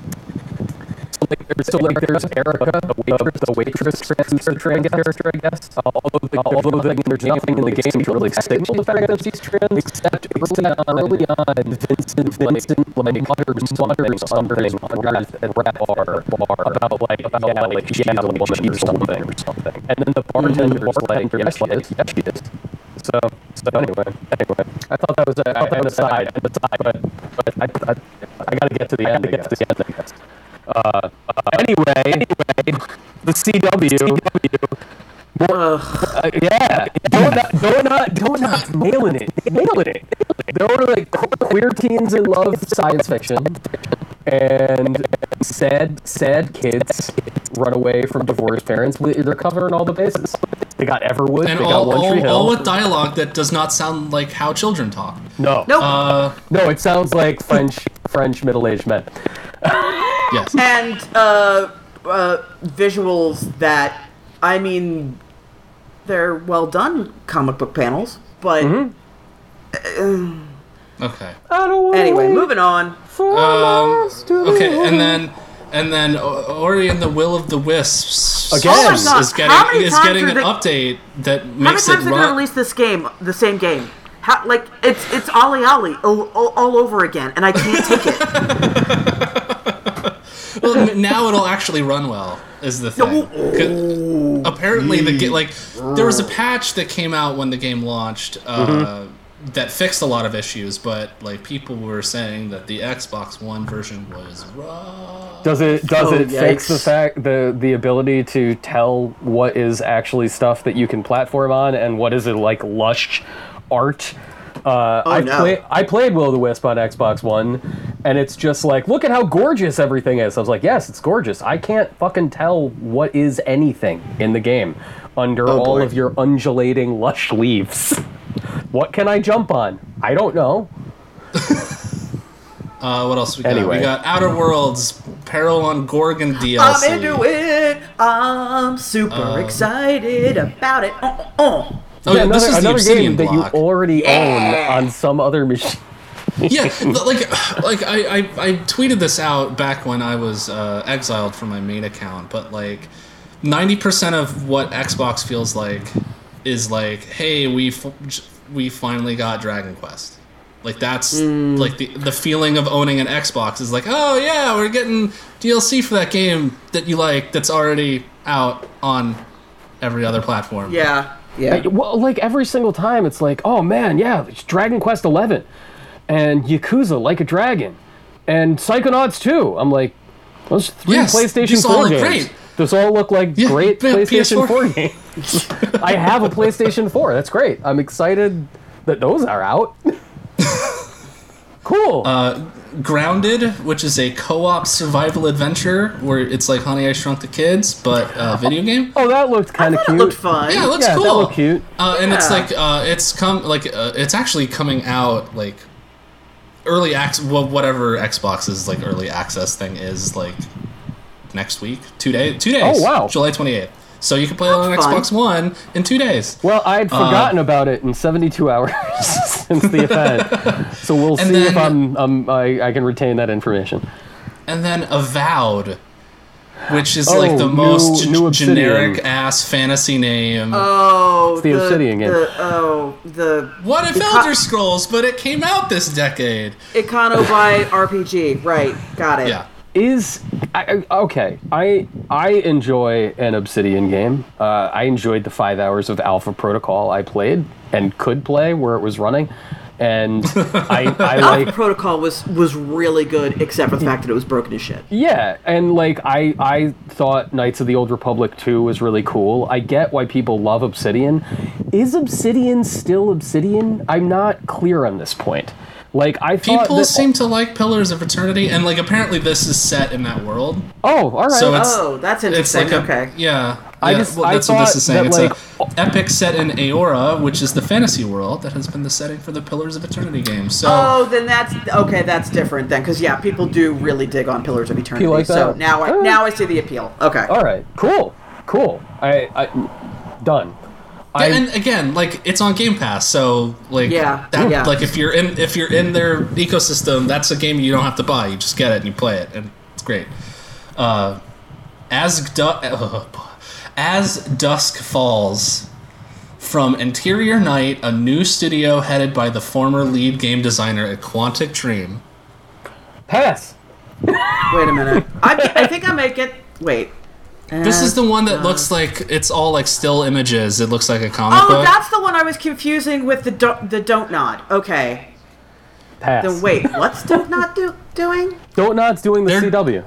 Like, there's, so like there's Erica, the waitress, the waitress who's the trans character, I guess. Uh, although, the, although the, there's nothing in the game to really signal the fact that she's trans, except early on, early on Vincent, Vincent like mutters, mutters something on the rap bar, bar about like about yeah, like she's a woman or something or something. And then the bartender's like, yes, she is, yes, she is. So, so anyway, anyway, I thought that was a, I thought that was an aside, an aside, but but I, I, I got to get to the end. I guess. To the end, I guess. Uh, anyway, anyway, the CW. Uh, yeah, Don't Nod, Donut, Don't Nod, nailing it, nailing it. There were like queer teens in love science fiction, and sad, sad kids run away from divorced parents. They're covering all the bases. They got Everwood. And they all, got One Tree all, Hill. all with dialogue that does not sound like how children talk. no, Nope. Uh, no, it sounds like French, French middle-aged men. [laughs] yes. and uh, uh, visuals that, I mean, they're well done comic book panels, but Okay. I don't wanna anyway, moving on. for Um, us to okay, and then and then O- Ori and the Will of the Wisps Again. Oh my is, God, is how getting many is times getting are an they- update that How many makes times it are they gonna run. release this game, the same game? How, like it's it's Ollie Ollie all, all, all over again, and I can't take it. [laughs] well, n- now it'll actually run well. Is the thing? 'Cause Apparently, the ga- like there was a patch that came out when the game launched. Uh, Mm-hmm. That fixed a lot of issues, but like people were saying that the Xbox One version was rough. Does it does Oh, it fix the fact the the ability to tell what is actually stuff that you can platform on and what is it like lush art? Uh, I no. play I played Will o' the Wisp on Xbox One, and it's just like look at how gorgeous everything is. I was like, yes, it's gorgeous. I can't fucking tell what is anything in the game under all boy. of your undulating lush leaves. [laughs] what can I jump on? I don't know. [laughs] Uh, what else we got? Anyway. We got Outer Worlds, Peril on Gorgon DLC. I'm into it. I'm super Um, excited about it. Uh, uh, uh. Oh, yeah, another this is the another Obsidian game block. that you already Yeah. own on some other machine. yeah, [laughs] like, like I, I, I tweeted this out back when I was uh, exiled from my main account, but like, ninety percent of what Xbox feels like is like, hey, we f- we finally got Dragon Quest. Like that's hmm. like the the feeling of owning an Xbox is like, oh yeah, we're getting DLC for that game that you like that's already out on every other platform. Yeah, yeah. Well, like every single time, it's like, oh man, yeah, it's Dragon Quest Eleven, and Yakuza Like a Dragon, and Psychonauts 2. I'm like, those three Yes, PlayStation these 4 look games. great. Those all look like Yeah, great yeah, PlayStation PS4. 4 games. [laughs] I have a PlayStation 4. That's great. I'm excited that those are out. cool. Uh, Grounded, which is a co-op survival adventure where it's like Honey I Shrunk the Kids, but a video game. oh, that looked kind of That cute. looked fun. Yeah, it looks yeah, cool. that looked cute. Uh, and it's like uh, it's come like uh, it's actually coming out like early access. Well, whatever Xbox's like early access thing is like next week, two days, two days. Oh, wow. July twenty eighth. So you can play it on fun. Xbox One in two days. Well, I'd Uh, forgotten about it in 72 hours [laughs] since the event, [laughs] so we'll And see if I'm, I'm I, I can retain that information. And then Avowed, which is Oh, like the new- most new generic ass fantasy name. Oh, the Obsidian game. The, oh, the what if Eco- Elder Scrolls, but it came out this decade? Econo by RPG. Right, got it. Yeah. Is I, okay i i enjoy an obsidian game. Uh, i enjoyed the five hours of alpha protocol i played and could play where it was running. And [laughs] i i Alpha like Protocol was was really good, except for the fact that it was broken as shit. yeah and like i i thought knights of the old republic 2 was really cool. I get why people love obsidian. Is obsidian still obsidian? I'm not clear on this point like i People that, seem to like Pillars of Eternity, and like apparently this is set in that world. oh all right So Oh, that's it's interesting. like a, okay. yeah. I yeah, just- well, I that's what this is saying. thought It's that, a epic set in Eora, which is the fantasy world that has been the setting for the Pillars of Eternity game. So Oh, then that's okay. That's different then, because yeah, people do really dig on Pillars of Eternity. like So now I Uh. now I see the appeal. Okay. All right, cool, cool. I, I done. I and again, like it's on Game Pass, so like Yeah, that, yeah. like if you're in if you're in their ecosystem, that's a game you don't have to buy. You just get it and you play it, and it's great. Uh, as du- [laughs] as dusk falls. From Interior Night, a new studio headed by the former lead game designer at Quantic Dream. pass. Wait a minute. I, I think I might get. Wait. This is the one that Uh, looks like it's all like still images. It looks like a comic book. Oh, book. that's the one I was confusing with the do- the don't nod. Okay. Pass. Then wait, [laughs] what's don't nod do- doing? Don't Nod's doing the They're- CW.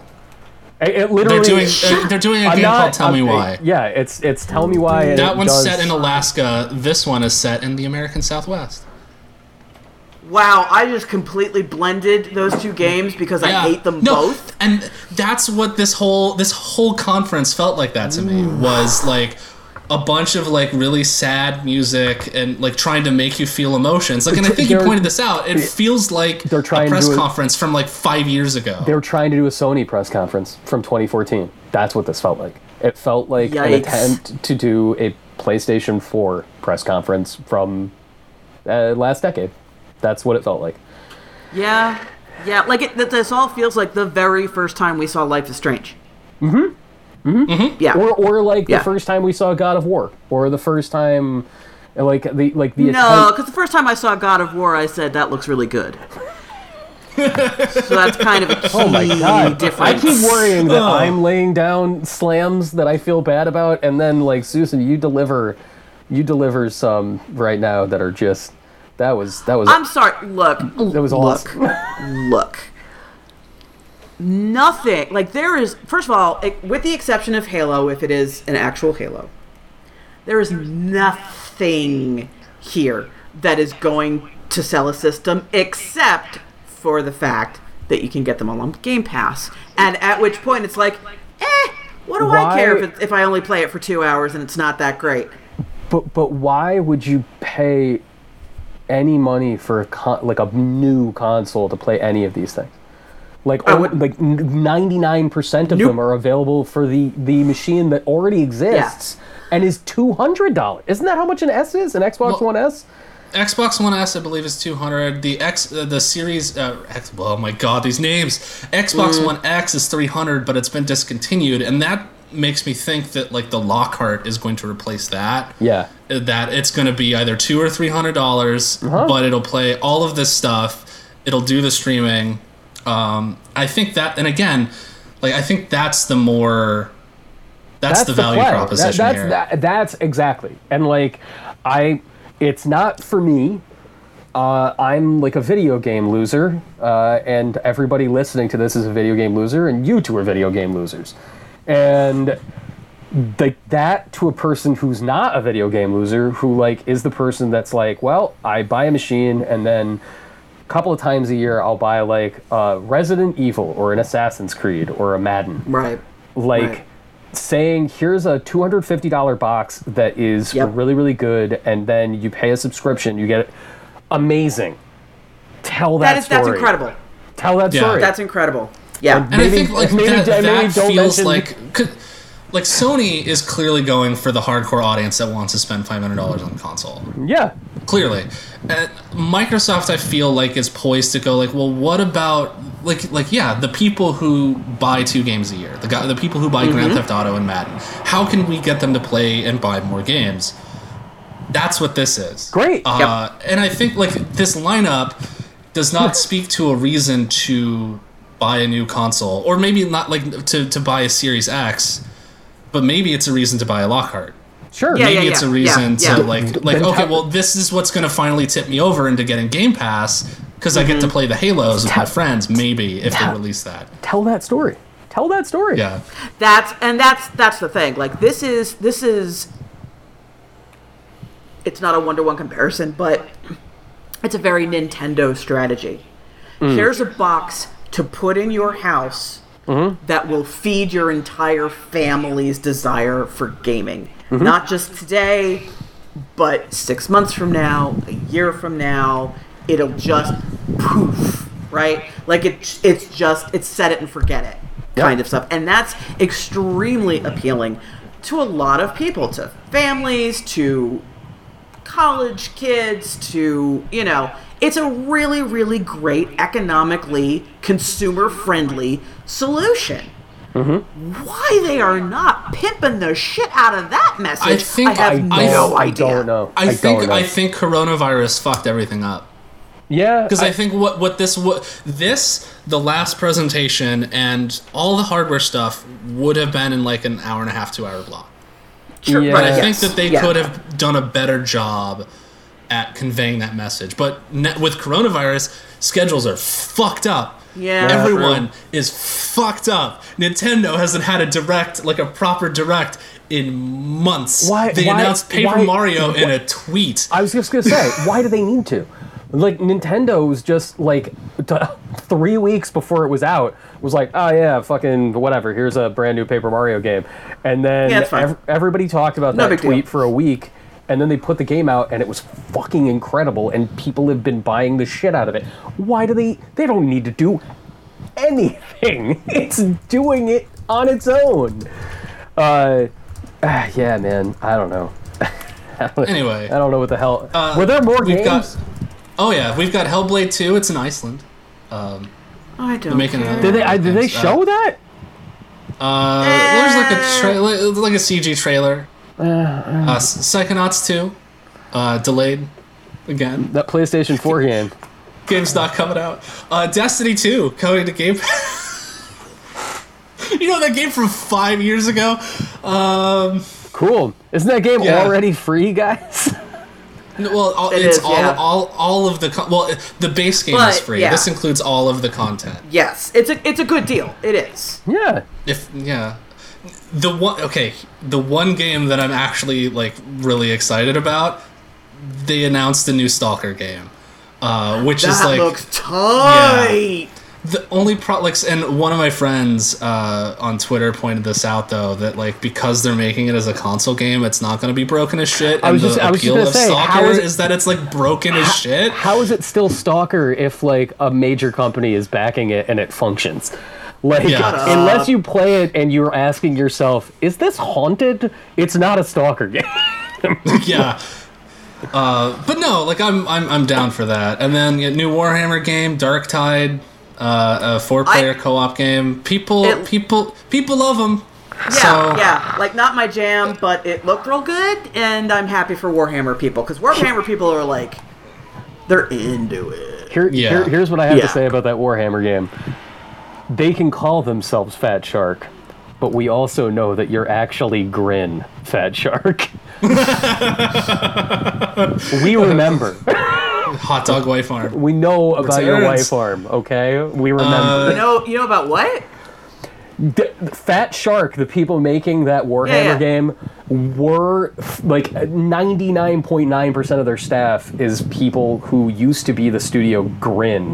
It, it literally. They're doing uh, they're doing a I'm game not- called Tell Me I'm- Why. Yeah, it's it's Tell Me Why. and That it one's does- set in Alaska. This one is set in the American Southwest. Wow, I just completely blended those two games because I hate them no, both. And that's what this whole this whole conference felt like that to me was like a bunch of like really sad music and like trying to make you feel emotions. Like and I think you They're- pointed this out. It feels like They're trying a to press do it- conference from like 5 years ago. They were trying to do a Sony press conference from 2014. That's what this felt like. It felt like an attempt to do a PlayStation 4 press conference from uh, last decade. That's what it felt like. Yeah, yeah. Like it, this all feels like the very first time we saw Life is Strange. Mm-hmm. Mm-hmm. Yeah. Or, or like Yeah. the first time we saw God of War, or the first time, like the like the no, attempt. because the first time I saw God of War, I said that looks really good. so that's kind of a key [laughs] Oh my god! I keep worrying that Oh. I'm laying down slams that I feel bad about, and then like Susan, you deliver, you deliver some right now that are just that was that was I'm sorry. Look, that was look, awesome. look. Nothing like there is. First of all, it, with the exception of Halo, if it is an actual Halo, there is nothing here that is going to sell a system except for the fact that you can get them all on Game Pass. And at which point it's like, eh, what do I care if, it, if I only play it for two hours and it's not that great? But but why would you pay any money for a con- like a new console to play any of these things? Like I oh, would- like ninety nine percent of Nope. them are available for the the machine that already exists and is two hundred dollars. Isn't that how much an S is? An Xbox Well- One S? Xbox One S, I believe, is two hundred. The X, uh, the Series, uh, X, oh my God, these names. Xbox Mm. One X is three hundred, but it's been discontinued, and that makes me think that like the Lockhart is going to replace that. Yeah. That it's going to be either two or three hundred dollars, Uh-huh. but it'll play all of this stuff. It'll do the streaming. Um, I think that, and again, like I think that's the more. That's, the value play. That- proposition that's here. that, that's exactly. And like I it's not for me. Uh, I'm like a video game loser, uh, and everybody listening to this is a video game loser, and you two are video game losers. And like that to a person who's not a video game loser, who like is the person that's like, well, I buy a machine and then a couple of times a year I'll buy like a Resident Evil or an Assassin's Creed or a Madden Right. like Right. saying here's a $250 box that is Yep. really really good and then you pay a subscription you get it amazing tell that, That is story that's incredible. tell that Yeah. story That's incredible. Yeah. And Maybe- I think like maybe- that, maybe that don't feels mention- like could- like Sony is clearly going for the hardcore audience that wants to spend five hundred dollars on the console. yeah Clearly, and Microsoft I feel like is poised to go like, well, what about like like yeah, the people who buy two games a year, the guy, the people who buy Grand Mm-hmm. Theft Auto and Madden. How can we get them to play and buy more games? That's what this is. Great. Uh, And I think like this lineup does not [laughs] speak to a reason to buy a new console, or maybe not like to, to buy a Series X, but maybe it's a reason to buy a Lockhart. sure Yeah, Maybe yeah, it's a reason yeah, to yeah. like like Then okay, tell- well this is what's going to finally tip me over into getting Game Pass because I get Mm-hmm. to play the Halos with my friends. Maybe if they release that, tell that story tell that story yeah. That's and that's that's the thing. Like this is this is it's not a one to one comparison, but it's a very Nintendo strategy. Here's a box to put in your house Mm-hmm. that will feed your entire family's desire for gaming. Mm-hmm. Not just today, but six months from now, a year from now, it'll just poof, right? Like it, it's just it's set it and forget it kind of stuff, and that's extremely appealing to a lot of people, to families, to college kids to, you know, it's a really, really great economically consumer friendly solution. Mm-hmm. Why they are not pimping the shit out of that message, I think- I have I no don't- I don't know. I, think don't know. I think coronavirus fucked everything up. yeah, Because I, think what what this what this the last presentation and all the hardware stuff would have been in like an hour and a half, two hour block. Sure, Yeah. But I yes, think that they yeah. could have done a better job at conveying that message. But ne- with coronavirus, schedules are fucked up. Yeah, Everyone is fucked up. Nintendo hasn't had a direct, like a proper direct, in months. Why- They why- announced Paper why- Mario in a tweet. I was just gonna say, [laughs] why do they need to? Like Nintendo was just like t- three weeks before it was out was like, oh yeah, fucking whatever. Here's a brand new Paper Mario game, and then Yeah, ev- everybody talked about No that big deal. tweet for a week, and then they put the game out, and it was fucking incredible, and people have been buying the shit out of it. Why do they? They don't need to do anything. [laughs] It's doing it on its own. Uh, ah, [sighs] yeah, man. I don't know. [laughs] Anyway, I don't know what the hell. Uh, Were there more we've games? got- oh yeah, we've got Hellblade 2. It's in Iceland. Um, I don't making care. another- Did they? I, did they Thanks, uh, show that? uh, there's like a trailer, like a CG trailer. Uh, Psychonauts 2, uh, delayed again. That PlayStation 4 game. Game's not coming out. Uh, Destiny 2 coming to Game [laughs] You know that game from five years ago? Um, Cool. Isn't that game Yeah. already free, guys? [laughs] no, well, all, It it's is, all, yeah. all, all of the con- well, the base game is free. yeah. This includes all of the content. Yes, it's a it's a good deal. It is. yeah. If yeah, the one okay, the one game that I'm actually like really excited about, they announced a new Stalker game, uh, which is like looks tight. the only pro like and one of my friends uh, on Twitter pointed this out though that like because they're making it as a console game, it's not going to be broken as shit. I was and just- the I was just appeal gonna of say, how Stalker is is, that it's like broken as shit. How is it still Stalker if like a major company is backing it and it functions? Like Yeah. Unless you play it and you're asking yourself, is this haunted? It's not a Stalker game. [laughs] yeah. Uh, but no, like I'm, I'm I'm down for that. And then yeah, new Warhammer game, Dark Tide, uh, a four-player I- co-op game. People, It- people, people love them. Yeah, so, yeah. Like not my jam, but it looked real good, and I'm happy for Warhammer people because Warhammer people are like, they're into it. Here, Yeah. here, here's what I have Yeah. to say about that Warhammer game. They can call themselves Fat Shark, but we also know that you're actually Grin, Fat Shark. [laughs] we remember. [laughs] Hot Dog Wife Farm. We know about your Returns. wife farm, okay? We remember. Uh, You know, you know about what? D- Fat Shark, the people making that Warhammer Yeah, yeah. game, were like 99.9% of their staff is people who used to be the studio Grin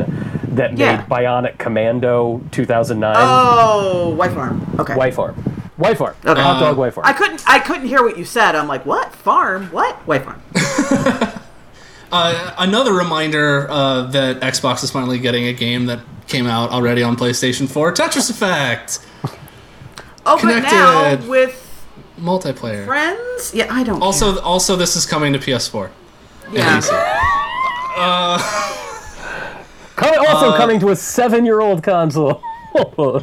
that Yeah. made Bionic Commando 2009. Oh, White Farm. Okay. White Farm. White Farm. Okay. Hot dog Uh, White Farm. I couldn't. I couldn't hear what you said. I'm like, what farm? What White Farm? [laughs] Uh, another reminder uh, that Xbox is finally getting a game that came out already on PlayStation 4, Tetris Effect Oh, but now Connected. with multiplayer. friends. Yeah, I don't. Also, also this is coming to PS4. Yeah. PC. [laughs] Co- also uh, coming to a seven-year-old console. [laughs]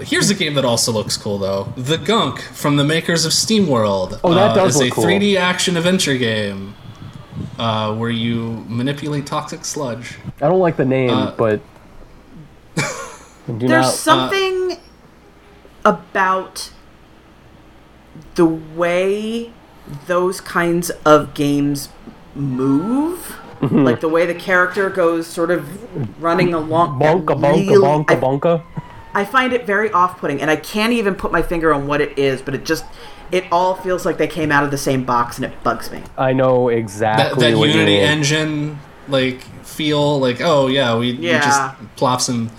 Here's a game that also looks cool though. The Gunk from the makers of SteamWorld. Oh, that uh, does is look a cool. 3D action adventure game uh, where you manipulate toxic sludge. I don't like the name, Uh, but [laughs] do There's not. something about the way those kinds of games move. Mm-hmm. Like the way the character goes sort of running along. bonka, bonka, Real- bonka, I, bonka. I find it very off putting, and I can't even put my finger on what it is, but it just. It all feels like they came out of the same box, and it bugs me. I know exactly that what you Unity mean. engine like feel like oh yeah we, we just plop some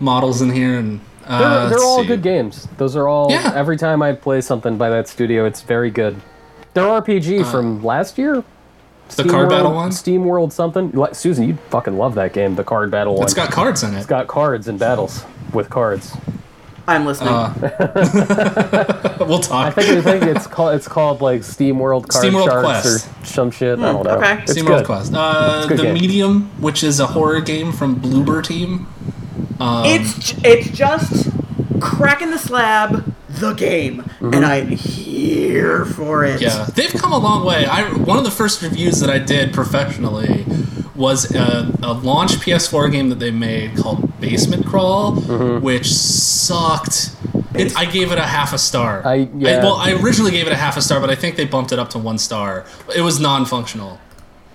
models in here and uh, They're, they're all see. good games. Those are all. Yeah. Every time I play something by that studio, it's very good. Their RPG from last year. Uh, The card World, battle one. Steam World something. Like, Susan, you'd fucking love that game. The card battle one. It's got cards in it. It's got cards and battles with cards. I'm listening. [laughs] we'll talk. I think, I think it's called it's called like Steam World Card Steam World Sharks Quest. or some shit. I don't know. okay. It's Steam good. World Quest. Uh, a good the game. Medium, which is a horror game from Bloober Team. Um, it's it's just cracking the slab, the game, and I'm here for it. Yeah, they've come a long way. I one of the first reviews that I did professionally was a, a launch PS4 game that they made called Basement Crawl, Mm-hmm. which sucked. It, I gave it a half a star. I- yeah. well, I originally gave it a half a star, but I think they bumped it up to one star. It was non-functional.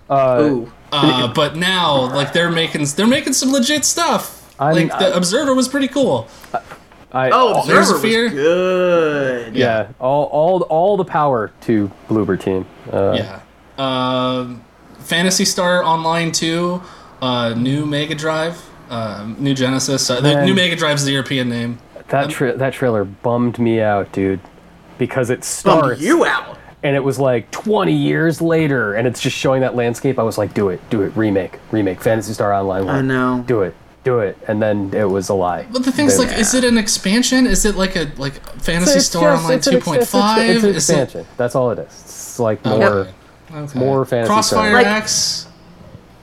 Uh, Ooh. Uh, but now, like they're making they're making some legit stuff. I'm- like the I- Observer was pretty cool. I, Oh, there's Observer Fear. was good. yeah, all, all all the power to Bloober Team. Uh, Yeah. Um, Phantasy Star Online 2, uh, new Mega Drive, uh, new Genesis. Uh, the new Mega Drive's the European name. That tra- that trailer bummed me out, dude, because it starts Bummed you out. and it was like 20 years later, and it's just showing that landscape. I was like, do it, do it, remake, remake, Phantasy Star Online. One. I know. Do it, do it, and then it was a lie. But the thing's They- like, is it an expansion? Is it like a like Phantasy It's Star just- Online it's an ex- 2.5? It's, an- it's an Is it expansion. That's all it is. It's like more. Okay. Okay. more Phantasy Crossfire Star. Like- X?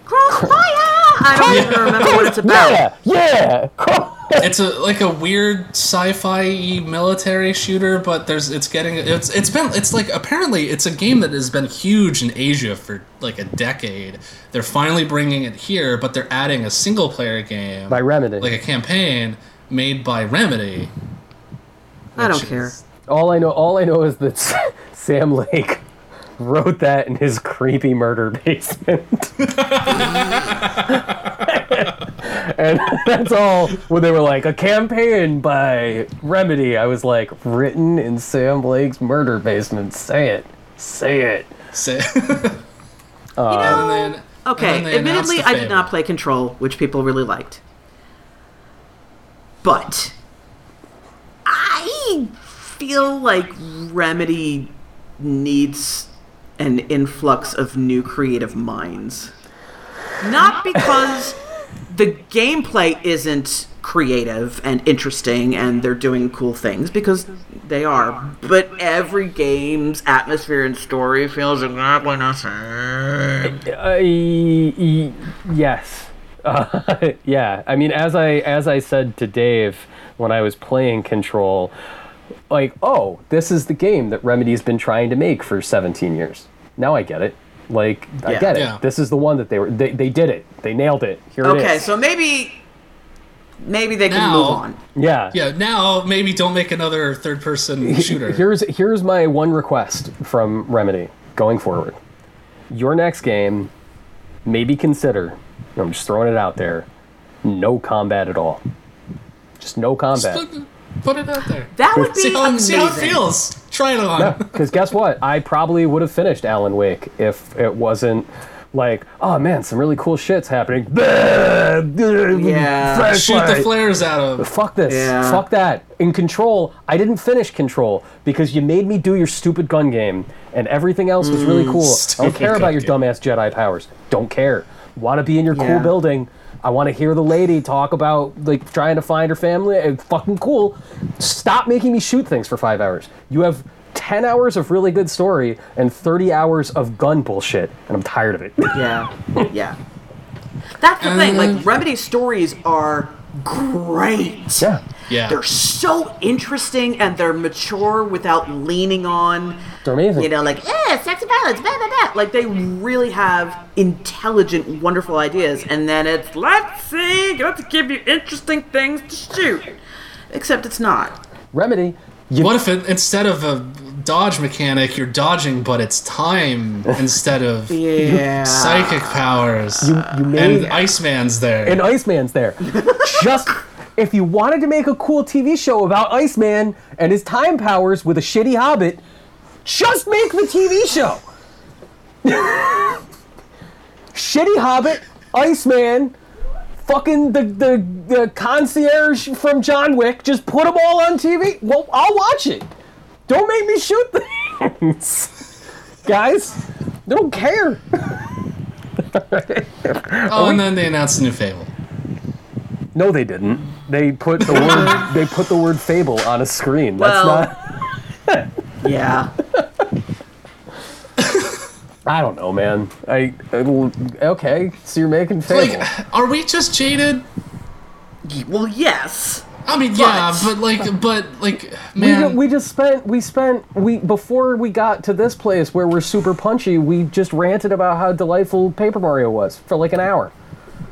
Crossfire! I don't even remember what it's about. Yeah, yeah. It's a like a weird sci-fi military shooter, but there's it's getting it's it's been it's like apparently it's a game that has been huge in Asia for like a decade. They're finally bringing it here, but they're adding a single player game By Remedy. like a campaign made by Remedy. I don't care. is- all I know, all I know is that [laughs] Sam Lake [laughs] wrote that in his creepy murder basement. [laughs] and that's all when they were like a campaign by Remedy. I was like, written in Sam Lake's murder basement. Say it. Say it. Say- [laughs] You know, then- okay, and then they announced admittedly, I did not play Control, which people really liked. But I feel like Remedy needs an influx of new creative minds. Not because the gameplay isn't creative and interesting and they're doing cool things because they are, but every game's atmosphere and story feels exactly the same. Uh, y- y- yes. Uh, [laughs] yeah. I mean, as I as I said to Dave when I was playing Control, like, oh, this is the game that Remedy's been trying to make for 17 years. Now I get it. Like, I get it. Yeah. This is the one that they were. They, they did it. They nailed it. Here it Okay, is. so maybe maybe they can Now- move on. yeah. yeah, now maybe don't make another third-person shooter. Here's here's my one request from Remedy going forward. Your next game, maybe consider. I'm just throwing it out there. No combat at all. Just no combat. Put, put it out there. [laughs] That would [laughs] be See how, see how it feels. Try it on. Because guess what? I probably would have finished Alan Wake if it wasn't like, oh man, some really cool shit's happening. Yeah. Shoot the flares out of. Fuck this. Yeah. Fuck that. In Control, I didn't finish Control because you made me do your stupid gun game, and everything else was really mm, cool. I don't care about your game. dumbass Jedi powers. Don't care. Want to be in your cool Yeah. building. I want to hear the lady talk about like trying to find her family. It's fucking cool. Stop making me shoot things for five hours. You have ten hours of really good story and thirty hours of gun bullshit, and I'm tired of it. [laughs] Yeah. Yeah. That's the thing. Uh, Like Remedy stories are great. yeah. Yeah. They're so interesting and they're mature without leaning on They're amazing. you know, like, eh, sex and violence, blah, blah, blah. Like, they really have intelligent, wonderful ideas. And then it's, let's see, let's give you interesting things to shoot. Except it's not. Remedy. You, What if it, instead of a dodge mechanic, you're dodging, but it's time [laughs] instead of Yeah. psychic powers? you made and Iceman's there. and Iceman's there. [laughs] Just if you wanted to make a cool TV show about Iceman and his time powers with a shitty hobbit, just make the TV show. [laughs] shitty hobbit, Iceman, fucking the, the the concierge from John Wick, just put them all on TV. Well, I'll watch it. Don't make me shoot things. Guys, they don't care. oh, and then they announced a new Fable. No, they didn't. They put the word [laughs] they put the word fable on a screen. That's Well- not. [laughs] Yeah. [laughs] I don't know, man. I, I okay. So you're making fable. Like, are we just jaded? Well, yes. I mean, yeah, But- but like, [laughs] but like, we, man, ju- we just spent we spent we before we got to this place where we're super punchy. We just ranted about how delightful Paper Mario was for like an hour.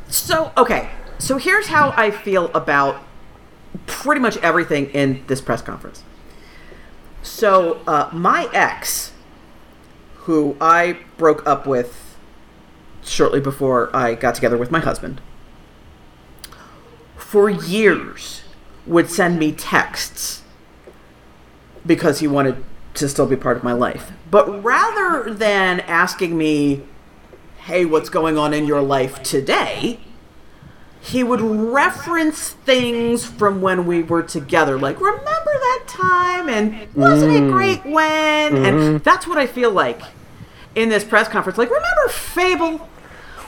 So, okay. So here's how I feel about pretty much everything in this press conference. So, uh, my ex, who I broke up with shortly before I got together with my husband, for years would send me texts because he wanted to still be part of my life. But rather than asking me, hey, what's going on in your life today? He would reference things from when we were together, like, remember that time? And wasn't it mm. great when? And mm-hmm. that's what I feel like in this press conference. Like, remember Fable?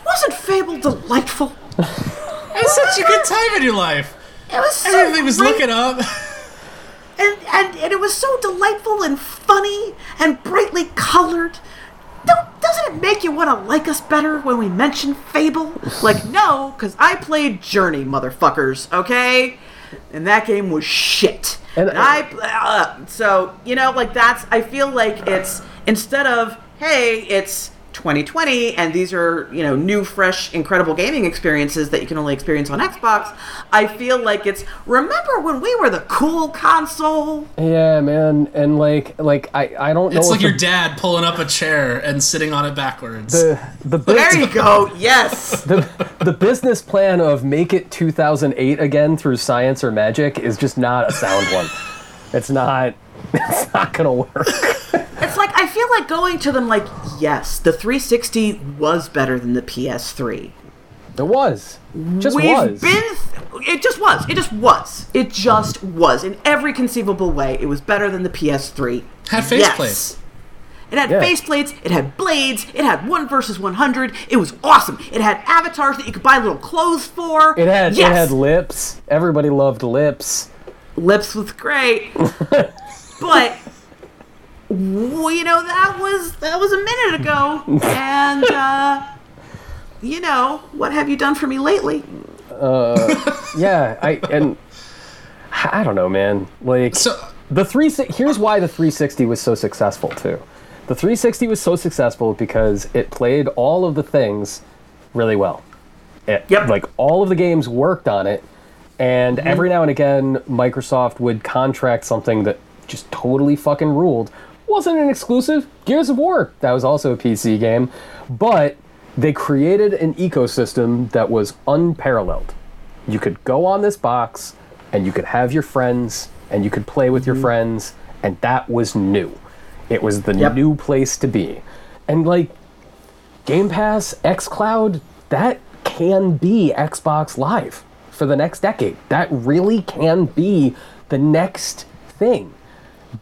Wasn't Fable delightful? [laughs] it was such a good time in your life. It was so Everything was great. looking up. [laughs] and, and and it was so delightful and funny and brightly colored. Don't, doesn't it make you want to like us better when we mention Fable? Like, [laughs] no, because I played Journey, motherfuckers. Okay, and that game was shit. And- And, I uh, so you know like that's I feel like it's instead of hey it's 2020 and these are you know new fresh incredible gaming experiences that you can only experience on Xbox. I feel like it's remember when we were the cool console. Yeah, man, and like like I I don't know. It's if like the, your dad pulling up a chair and sitting on it backwards. the the There you go. Yes. [laughs] the the business plan of make it 2008 again through science or magic is just not a sound one. It's not. [laughs] It's not gonna work. It's like I feel like going to them like, yes, the 360 was better than the PS3. It was. Just We've was. been. Th- it just was. It just was. It just was in every conceivable way. It was better than the PS3. Had faceplates. It had Yeah. faceplates. It had blades. It had one versus 100. It was awesome. It had avatars that you could buy little clothes for. It had yes. it had lips. Everybody loved lips. lips was great, [laughs] but well, you know that was that was a minute ago, [laughs] and uh, you know what have you done for me lately? Yeah, I and I don't know, man. Like So the three. Here's why the 360 was so successful too. The 360 was so successful because it played all of the things really well. It, Yep. Like all of the games worked on it, and every now and again, Microsoft would contract something that just totally fucking ruled. Wasn't an exclusive. Gears of War, that was also a PC game, but they created an ecosystem that was unparalleled. You could go on this box, and you could have your friends, and you could play with your mhm. friends, and that was new. It was the Yep. new place to be. And like Game Pass, xCloud, that can be Xbox Live for the next decade. That really can be the next thing.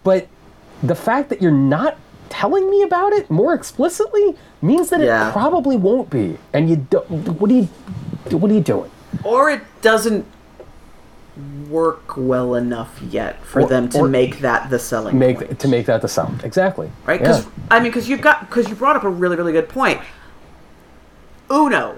But the fact that you're not telling me about it more explicitly means that Yeah. it probably won't be. And you don't what are you what are you doing? Or it doesn't work well enough yet for Or- them to make that the selling Make point. to make that the sound. Exactly. right? Yeah. Because I mean, because you've got because you brought up a really really good point. Uno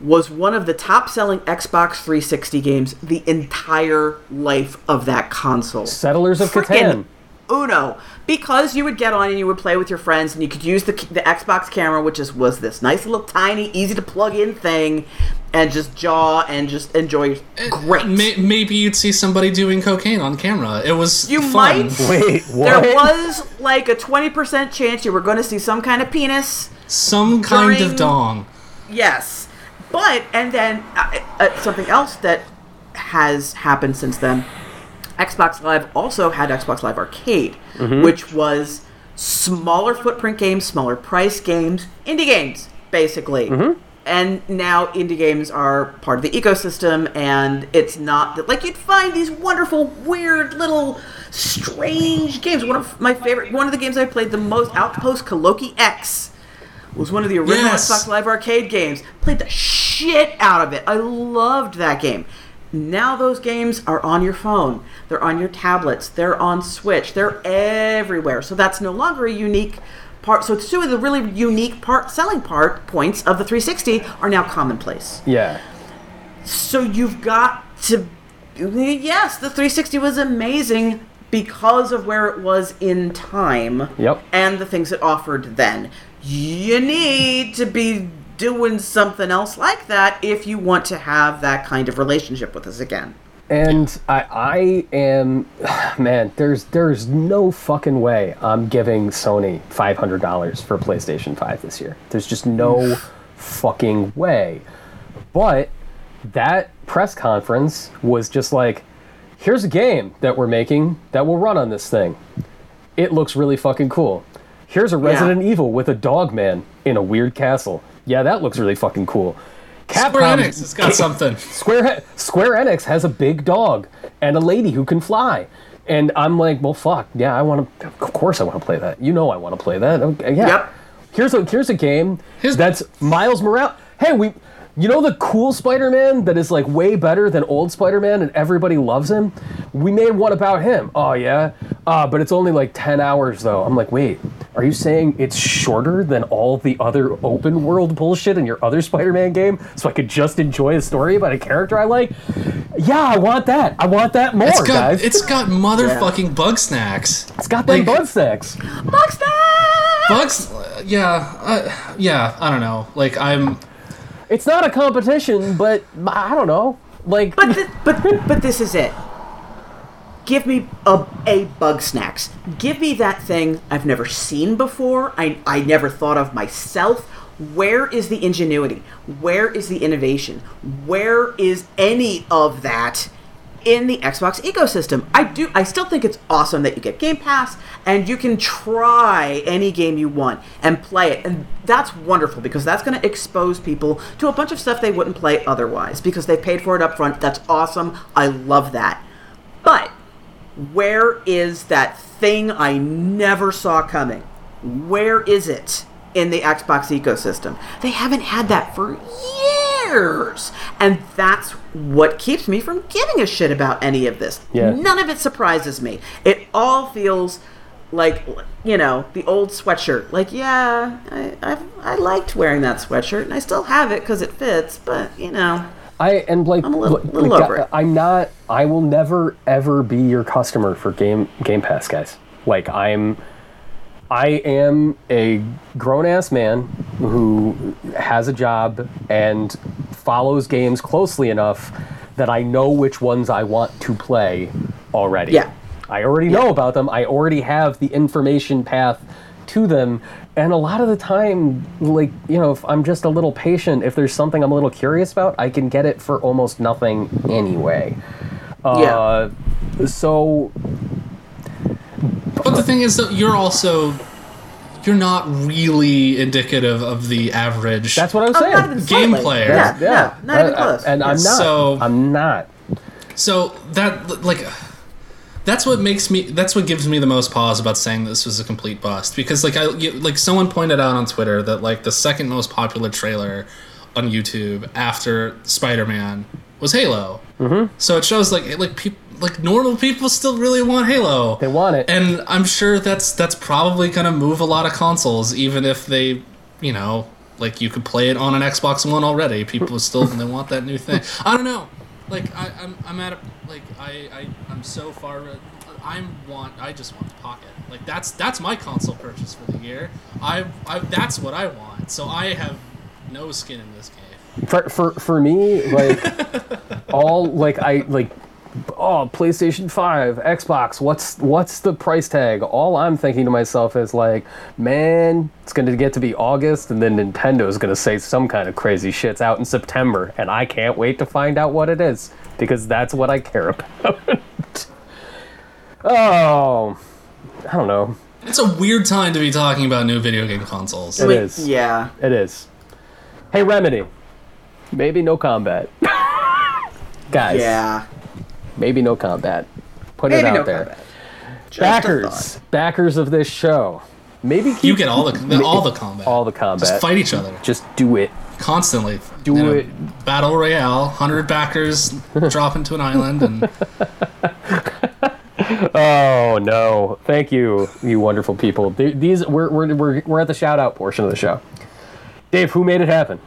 was one of the top selling Xbox 360 games the entire life of that console. Settlers of Frickin' Catan. Uno, because you would get on and you would play with your friends, and you could use the the Xbox camera, which is was this nice little tiny, easy to plug in thing, and just jaw and just enjoy. Great. may, maybe you'd see somebody doing cocaine on camera. It was You fun. might. [laughs] Wait, what? There was like a twenty percent chance you were going to see some kind of penis. Some kind During- of dong. Yes, but and then uh, uh, something else that has happened since then. Xbox Live also had Xbox Live Arcade, mm-hmm. which was smaller footprint games, smaller price games, indie games, basically. Mm-hmm. And now indie games are part of the ecosystem, and it's not that like you'd find these wonderful, weird little, strange games. One of my favorite, one of the games I played the most, Outpost Kaloki X, was one of the original Yes. Xbox Live Arcade games. Played the shit out of it. I loved that game. Now those games are on your phone. They're on your tablets. They're on Switch. They're everywhere. So that's no longer a unique part. So two of the really unique part selling part points of the 360 are now commonplace. Yeah. So you've got to yes, the 360 was amazing because of where it was in time. Yep. And the things it offered then. You need to be doing something else like that if you want to have that kind of relationship with us again. And I, I am, [sighs] man. There's, there's no fucking way I'm giving Sony five hundred dollars for PlayStation Five this year. There's just no fucking way. But that press conference was just like, here's a game that we're making that will run on this thing. It looks really fucking cool. Here's a Resident Evil with a dog man in a weird castle. Yeah, that looks really fucking cool. Square Enix has got [laughs] something. Square Square Enix has a big dog and a lady who can fly. And I'm like, well, fuck, yeah, I want to. Of course, I want to play that. You know, I want to play that. Okay, yeah. Yep. Here's a here's a game Here's- that's Miles Morales. Hey, we, you know, the cool Spider-Man that is like way better than old Spider-Man, and everybody loves him. We made one about him. Oh yeah, uh, but it's only like ten hours though. I'm like, wait, are you saying it's shorter than all the other open world bullshit in your other Spider-Man game, so I could just enjoy a story about a character I like? Yeah, I want that. I want that more, It's got guys. it's got motherfucking bug snacks. it's got them like- bug snacks. Bugs, uh, yeah, uh, yeah. I don't know. Like I'm. It's not a competition, but I don't know. Like, But th- but but this is it. Give me a, a bug snacks. Give me that thing I've never seen before. I I never thought of myself. Where is the ingenuity? Where is the innovation? Where is any of that in the Xbox ecosystem? I do I still think it's awesome that you get Game Pass and you can try any game you want and play it. And that's wonderful because that's going to expose people to a bunch of stuff they wouldn't play otherwise because they paid for it up front. That's awesome. I love that. But where is that thing I never saw coming? Where is it in the Xbox ecosystem? They haven't had that for years. And that's what keeps me from giving a shit about any of this. Yeah. None of it surprises me. It all feels like, you know, the old sweatshirt. Like, yeah, I, I've, I liked wearing that sweatshirt and I still have it because it fits, but, you know. I and like, I'm a little- like, little over it. I'm not. I will never ever be your customer for Game Game Pass, guys. Like I'm. I am a grown ass man who has a job and follows games closely enough that I know which ones I want to play already. Yeah. I already know about them. I already have the information path to them. And a lot of the time, like, you know, if I'm just a little patient, if there's something I'm a little curious about, I can get it for almost nothing anyway. Uh, So, But the thing is that you're also you're not really indicative of the average. that's what I was Oh, saying. not even Game slightly. player. Yeah, yeah. no, not even close. And I'm not. So- I'm not. So that like that's what makes me that's what gives me the most pause about saying this was a complete bust because like I like someone pointed out on Twitter that like the second most popular trailer on YouTube after Spider-Man was Halo. Mm-hmm. So it shows like like people like normal people still really want Halo. They want it. And I'm sure that's that's probably gonna move a lot of consoles, even if they, you know, like you could play it on an Xbox One already. People still they want that new thing. I don't know. Like I, I'm I'm at a like I, I I'm so far. Uh, I'm want I just want the pocket. Like that's that's my console purchase for the year. I, I that's what I want. So I have no skin in this game. for for for me like [laughs] all like i like oh playstation 5 xbox what's what's the price tag all i'm thinking to myself is like man it's going to get to be august and then nintendo's going to say some kind of crazy shit's out in september and i can't wait to find out what it is because that's what i care [laughs] about oh i don't know It's a weird time to be talking about new video game consoles. It Wait, is. Yeah. It is. Hey, Remedy. Maybe no combat. [laughs] Guys, Yeah. Maybe no combat. Put it out no there. combat. Just Backers, backers of this show. Maybe You keep get all the all the combat. all the combat. Just fight each other. Just do it. constantly. Do You know, it. Battle Royale, hundred backers [laughs] drop into an island, and [laughs] Oh no! Thank you, you wonderful people. These we're we're we're, we're at the shout out portion of the show. Dave, who made it happen?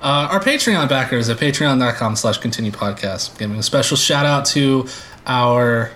Uh, our Patreon backers at patreon.com slash continue podcast. Giving a special shout out to our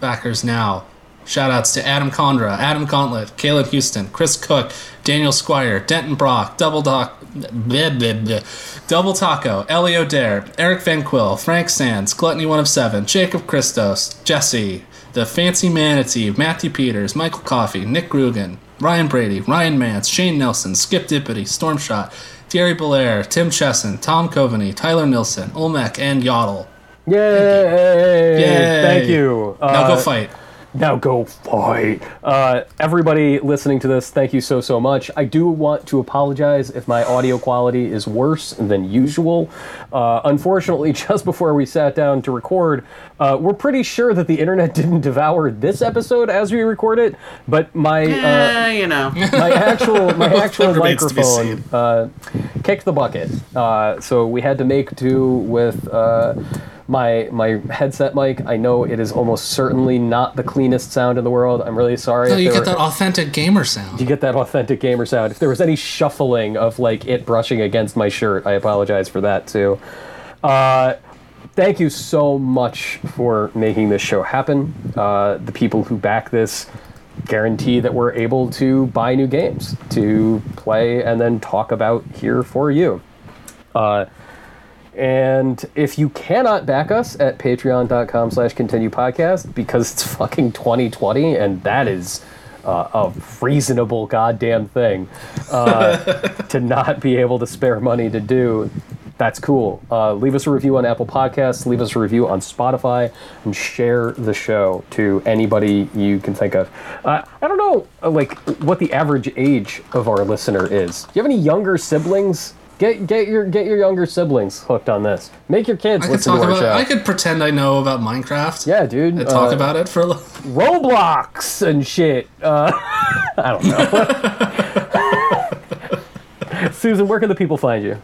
backers now. Shout outs to Adam Condra, Adam Gauntlet, Caleb Houston, Chris Cook, Daniel Squire, Denton Brock, Double Doc, bleh, bleh, bleh, Double Taco, Elio Dare, Eric Van Quill, Frank Sands, Gluttony One of Seven, Jacob Christos, Jesse, The Fancy Manatee, Matthew Peters, Michael Coffey, Nick Grugan, Ryan Brady, Ryan Mance, Shane Nelson, Skip Dippity, Stormshot, Thierry Belair, Tim Chesson, Tom Coveney, Tyler Nilson, Olmec, and Yodel. Yay! Yay. Thank you. Now Uh, go fight. Now go fight. Uh, everybody listening to this, thank you so, so much. I do want to apologize if my audio quality is worse than usual. Uh, unfortunately, [laughs] just before we sat down to record, uh, we're pretty sure that the internet [laughs] didn't devour this episode as we record it, but my. Uh, Eh, you know. my actual my [laughs] actual remains to be microphone uh, kicked the bucket. Uh, so we had to make do with uh, my my headset mic. I know it is almost certainly not the cleanest sound in the world. I'm really sorry. No, you get were- that authentic gamer sound. you get that authentic gamer sound. If there was any shuffling of like it brushing against my shirt, I apologize for that too. Uh, thank you so much for making this show happen. Uh, the people who back this guarantee that we're able to buy new games to play and then talk about here for you. Uh, and if you cannot back us at patreon.com slash continue podcast because it's fucking 2020 and that is uh, a reasonable goddamn thing uh, [laughs] to not be able to spare money to do that's cool. Uh, leave us a review on apple podcasts leave us a review on spotify and share the show to anybody you can think of. Uh, i don't know like what the average age of our listener is. Do you have any younger siblings Get get your get your younger siblings hooked on this. Make your kids I could listen talk to our about. show. I could pretend I know about Minecraft. yeah, dude. And talk uh, about it for a little. Roblox and shit. Uh, [laughs] I don't know. [laughs] Susan, where can the people find you?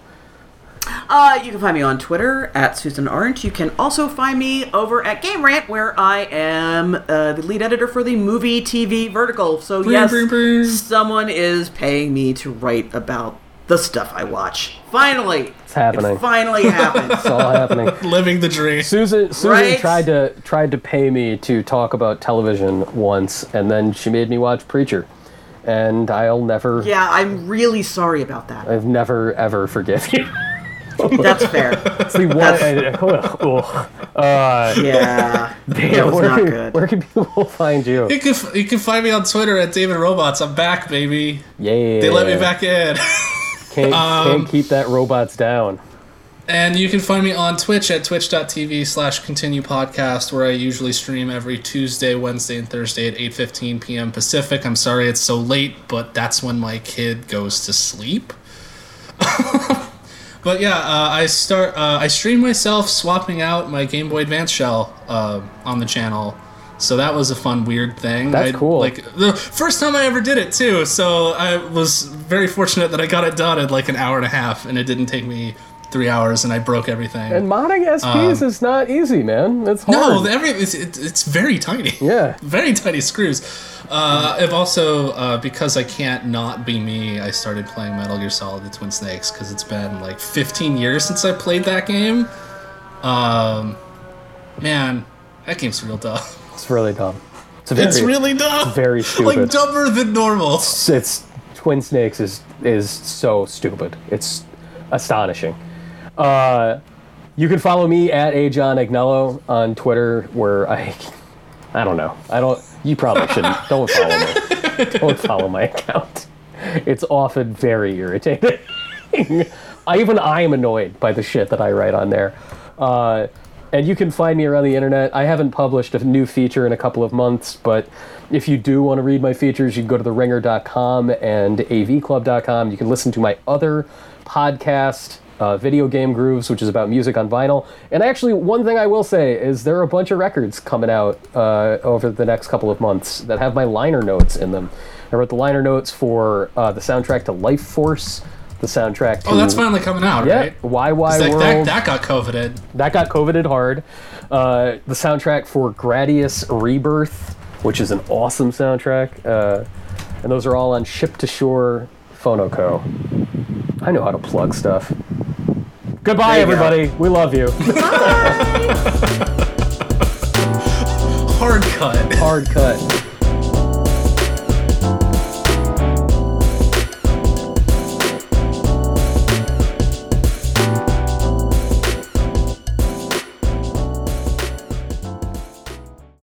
Uh, you can find me on Twitter at Susan Arendt. You can also find me over at Game Rant, where I am uh, the lead editor for the movie TV vertical. So yes, brr, brr. someone is paying me to write about the stuff I watch. Finally, It's happening. It finally happened. [laughs] It's all happening. [laughs] Living the dream. Susan Susan Right? tried to tried to pay me to talk about television once, and then she made me watch Preacher, and I'll never. yeah, I'm really sorry about that. I've never ever forgive you. [laughs] That's fair. It's the one. ugh, ugh. Uh, Yeah, damn, it was where, not can, good. where can people find you? You can you can find me on Twitter at David Robots. I'm back, baby. Yeah, They let me back in. Can't, Um, can't keep that robots down. And you can find me on Twitch at twitch.tv slash continue podcast, where I usually stream every Tuesday, Wednesday, and Thursday at 8.15 p.m. Pacific. I'm sorry it's so late, but that's when my kid goes to sleep. [laughs] but yeah, uh, I start. Uh, I stream myself swapping out my Game Boy Advance shell uh, on the channel. So that was a fun, weird thing. That's I- cool. Like the first time I ever did it too. So I was very fortunate that I got it done in like an hour and a half, and it didn't take me three hours, and I broke everything. And modding SPs is not easy, man. It's hard. Um, no, every it's, it, it's very tiny. yeah. [laughs] very tiny screws. Uh, I've also uh, because I can't not be me. I started playing Metal Gear Solid: The Twin Snakes because it's been like 15 years since I played that game. Um, man, that game's real dumb. [laughs] It's really dumb. It's very, It's really dumb. It's very [laughs] stupid. like dumber than normal. It's, it's Twin Snakes is is so stupid. It's astonishing. Uh, you can follow me at a John Agnello on Twitter, where I I don't know. I don't. You probably shouldn't. [laughs] Don't follow me. Don't follow my account. It's often very irritating. [laughs] I, even I am annoyed by the shit that I write on there. Uh, and you can find me around the internet. I haven't published a new feature in a couple of months, but if you do want to read my features, you can go to theringer.com and avclub.com. You can listen to my other podcast, uh, Video Game Grooves, which is about music on vinyl. And actually, one thing I will say is there are a bunch of records coming out uh, over the next couple of months that have my liner notes in them. I wrote the liner notes for uh, the soundtrack to Life Force, the the soundtrack. To, Oh, that's finally coming out, Yeah, right? Why, That, World. that, that got coveted. that got coveted hard. Uh, the soundtrack for Gradius Rebirth, which is an awesome soundtrack, uh, and those are all on Ship to Shore Phonoco. I know how to plug stuff. Goodbye, There you go. everybody. We love you. [laughs] Hard cut. Hard cut.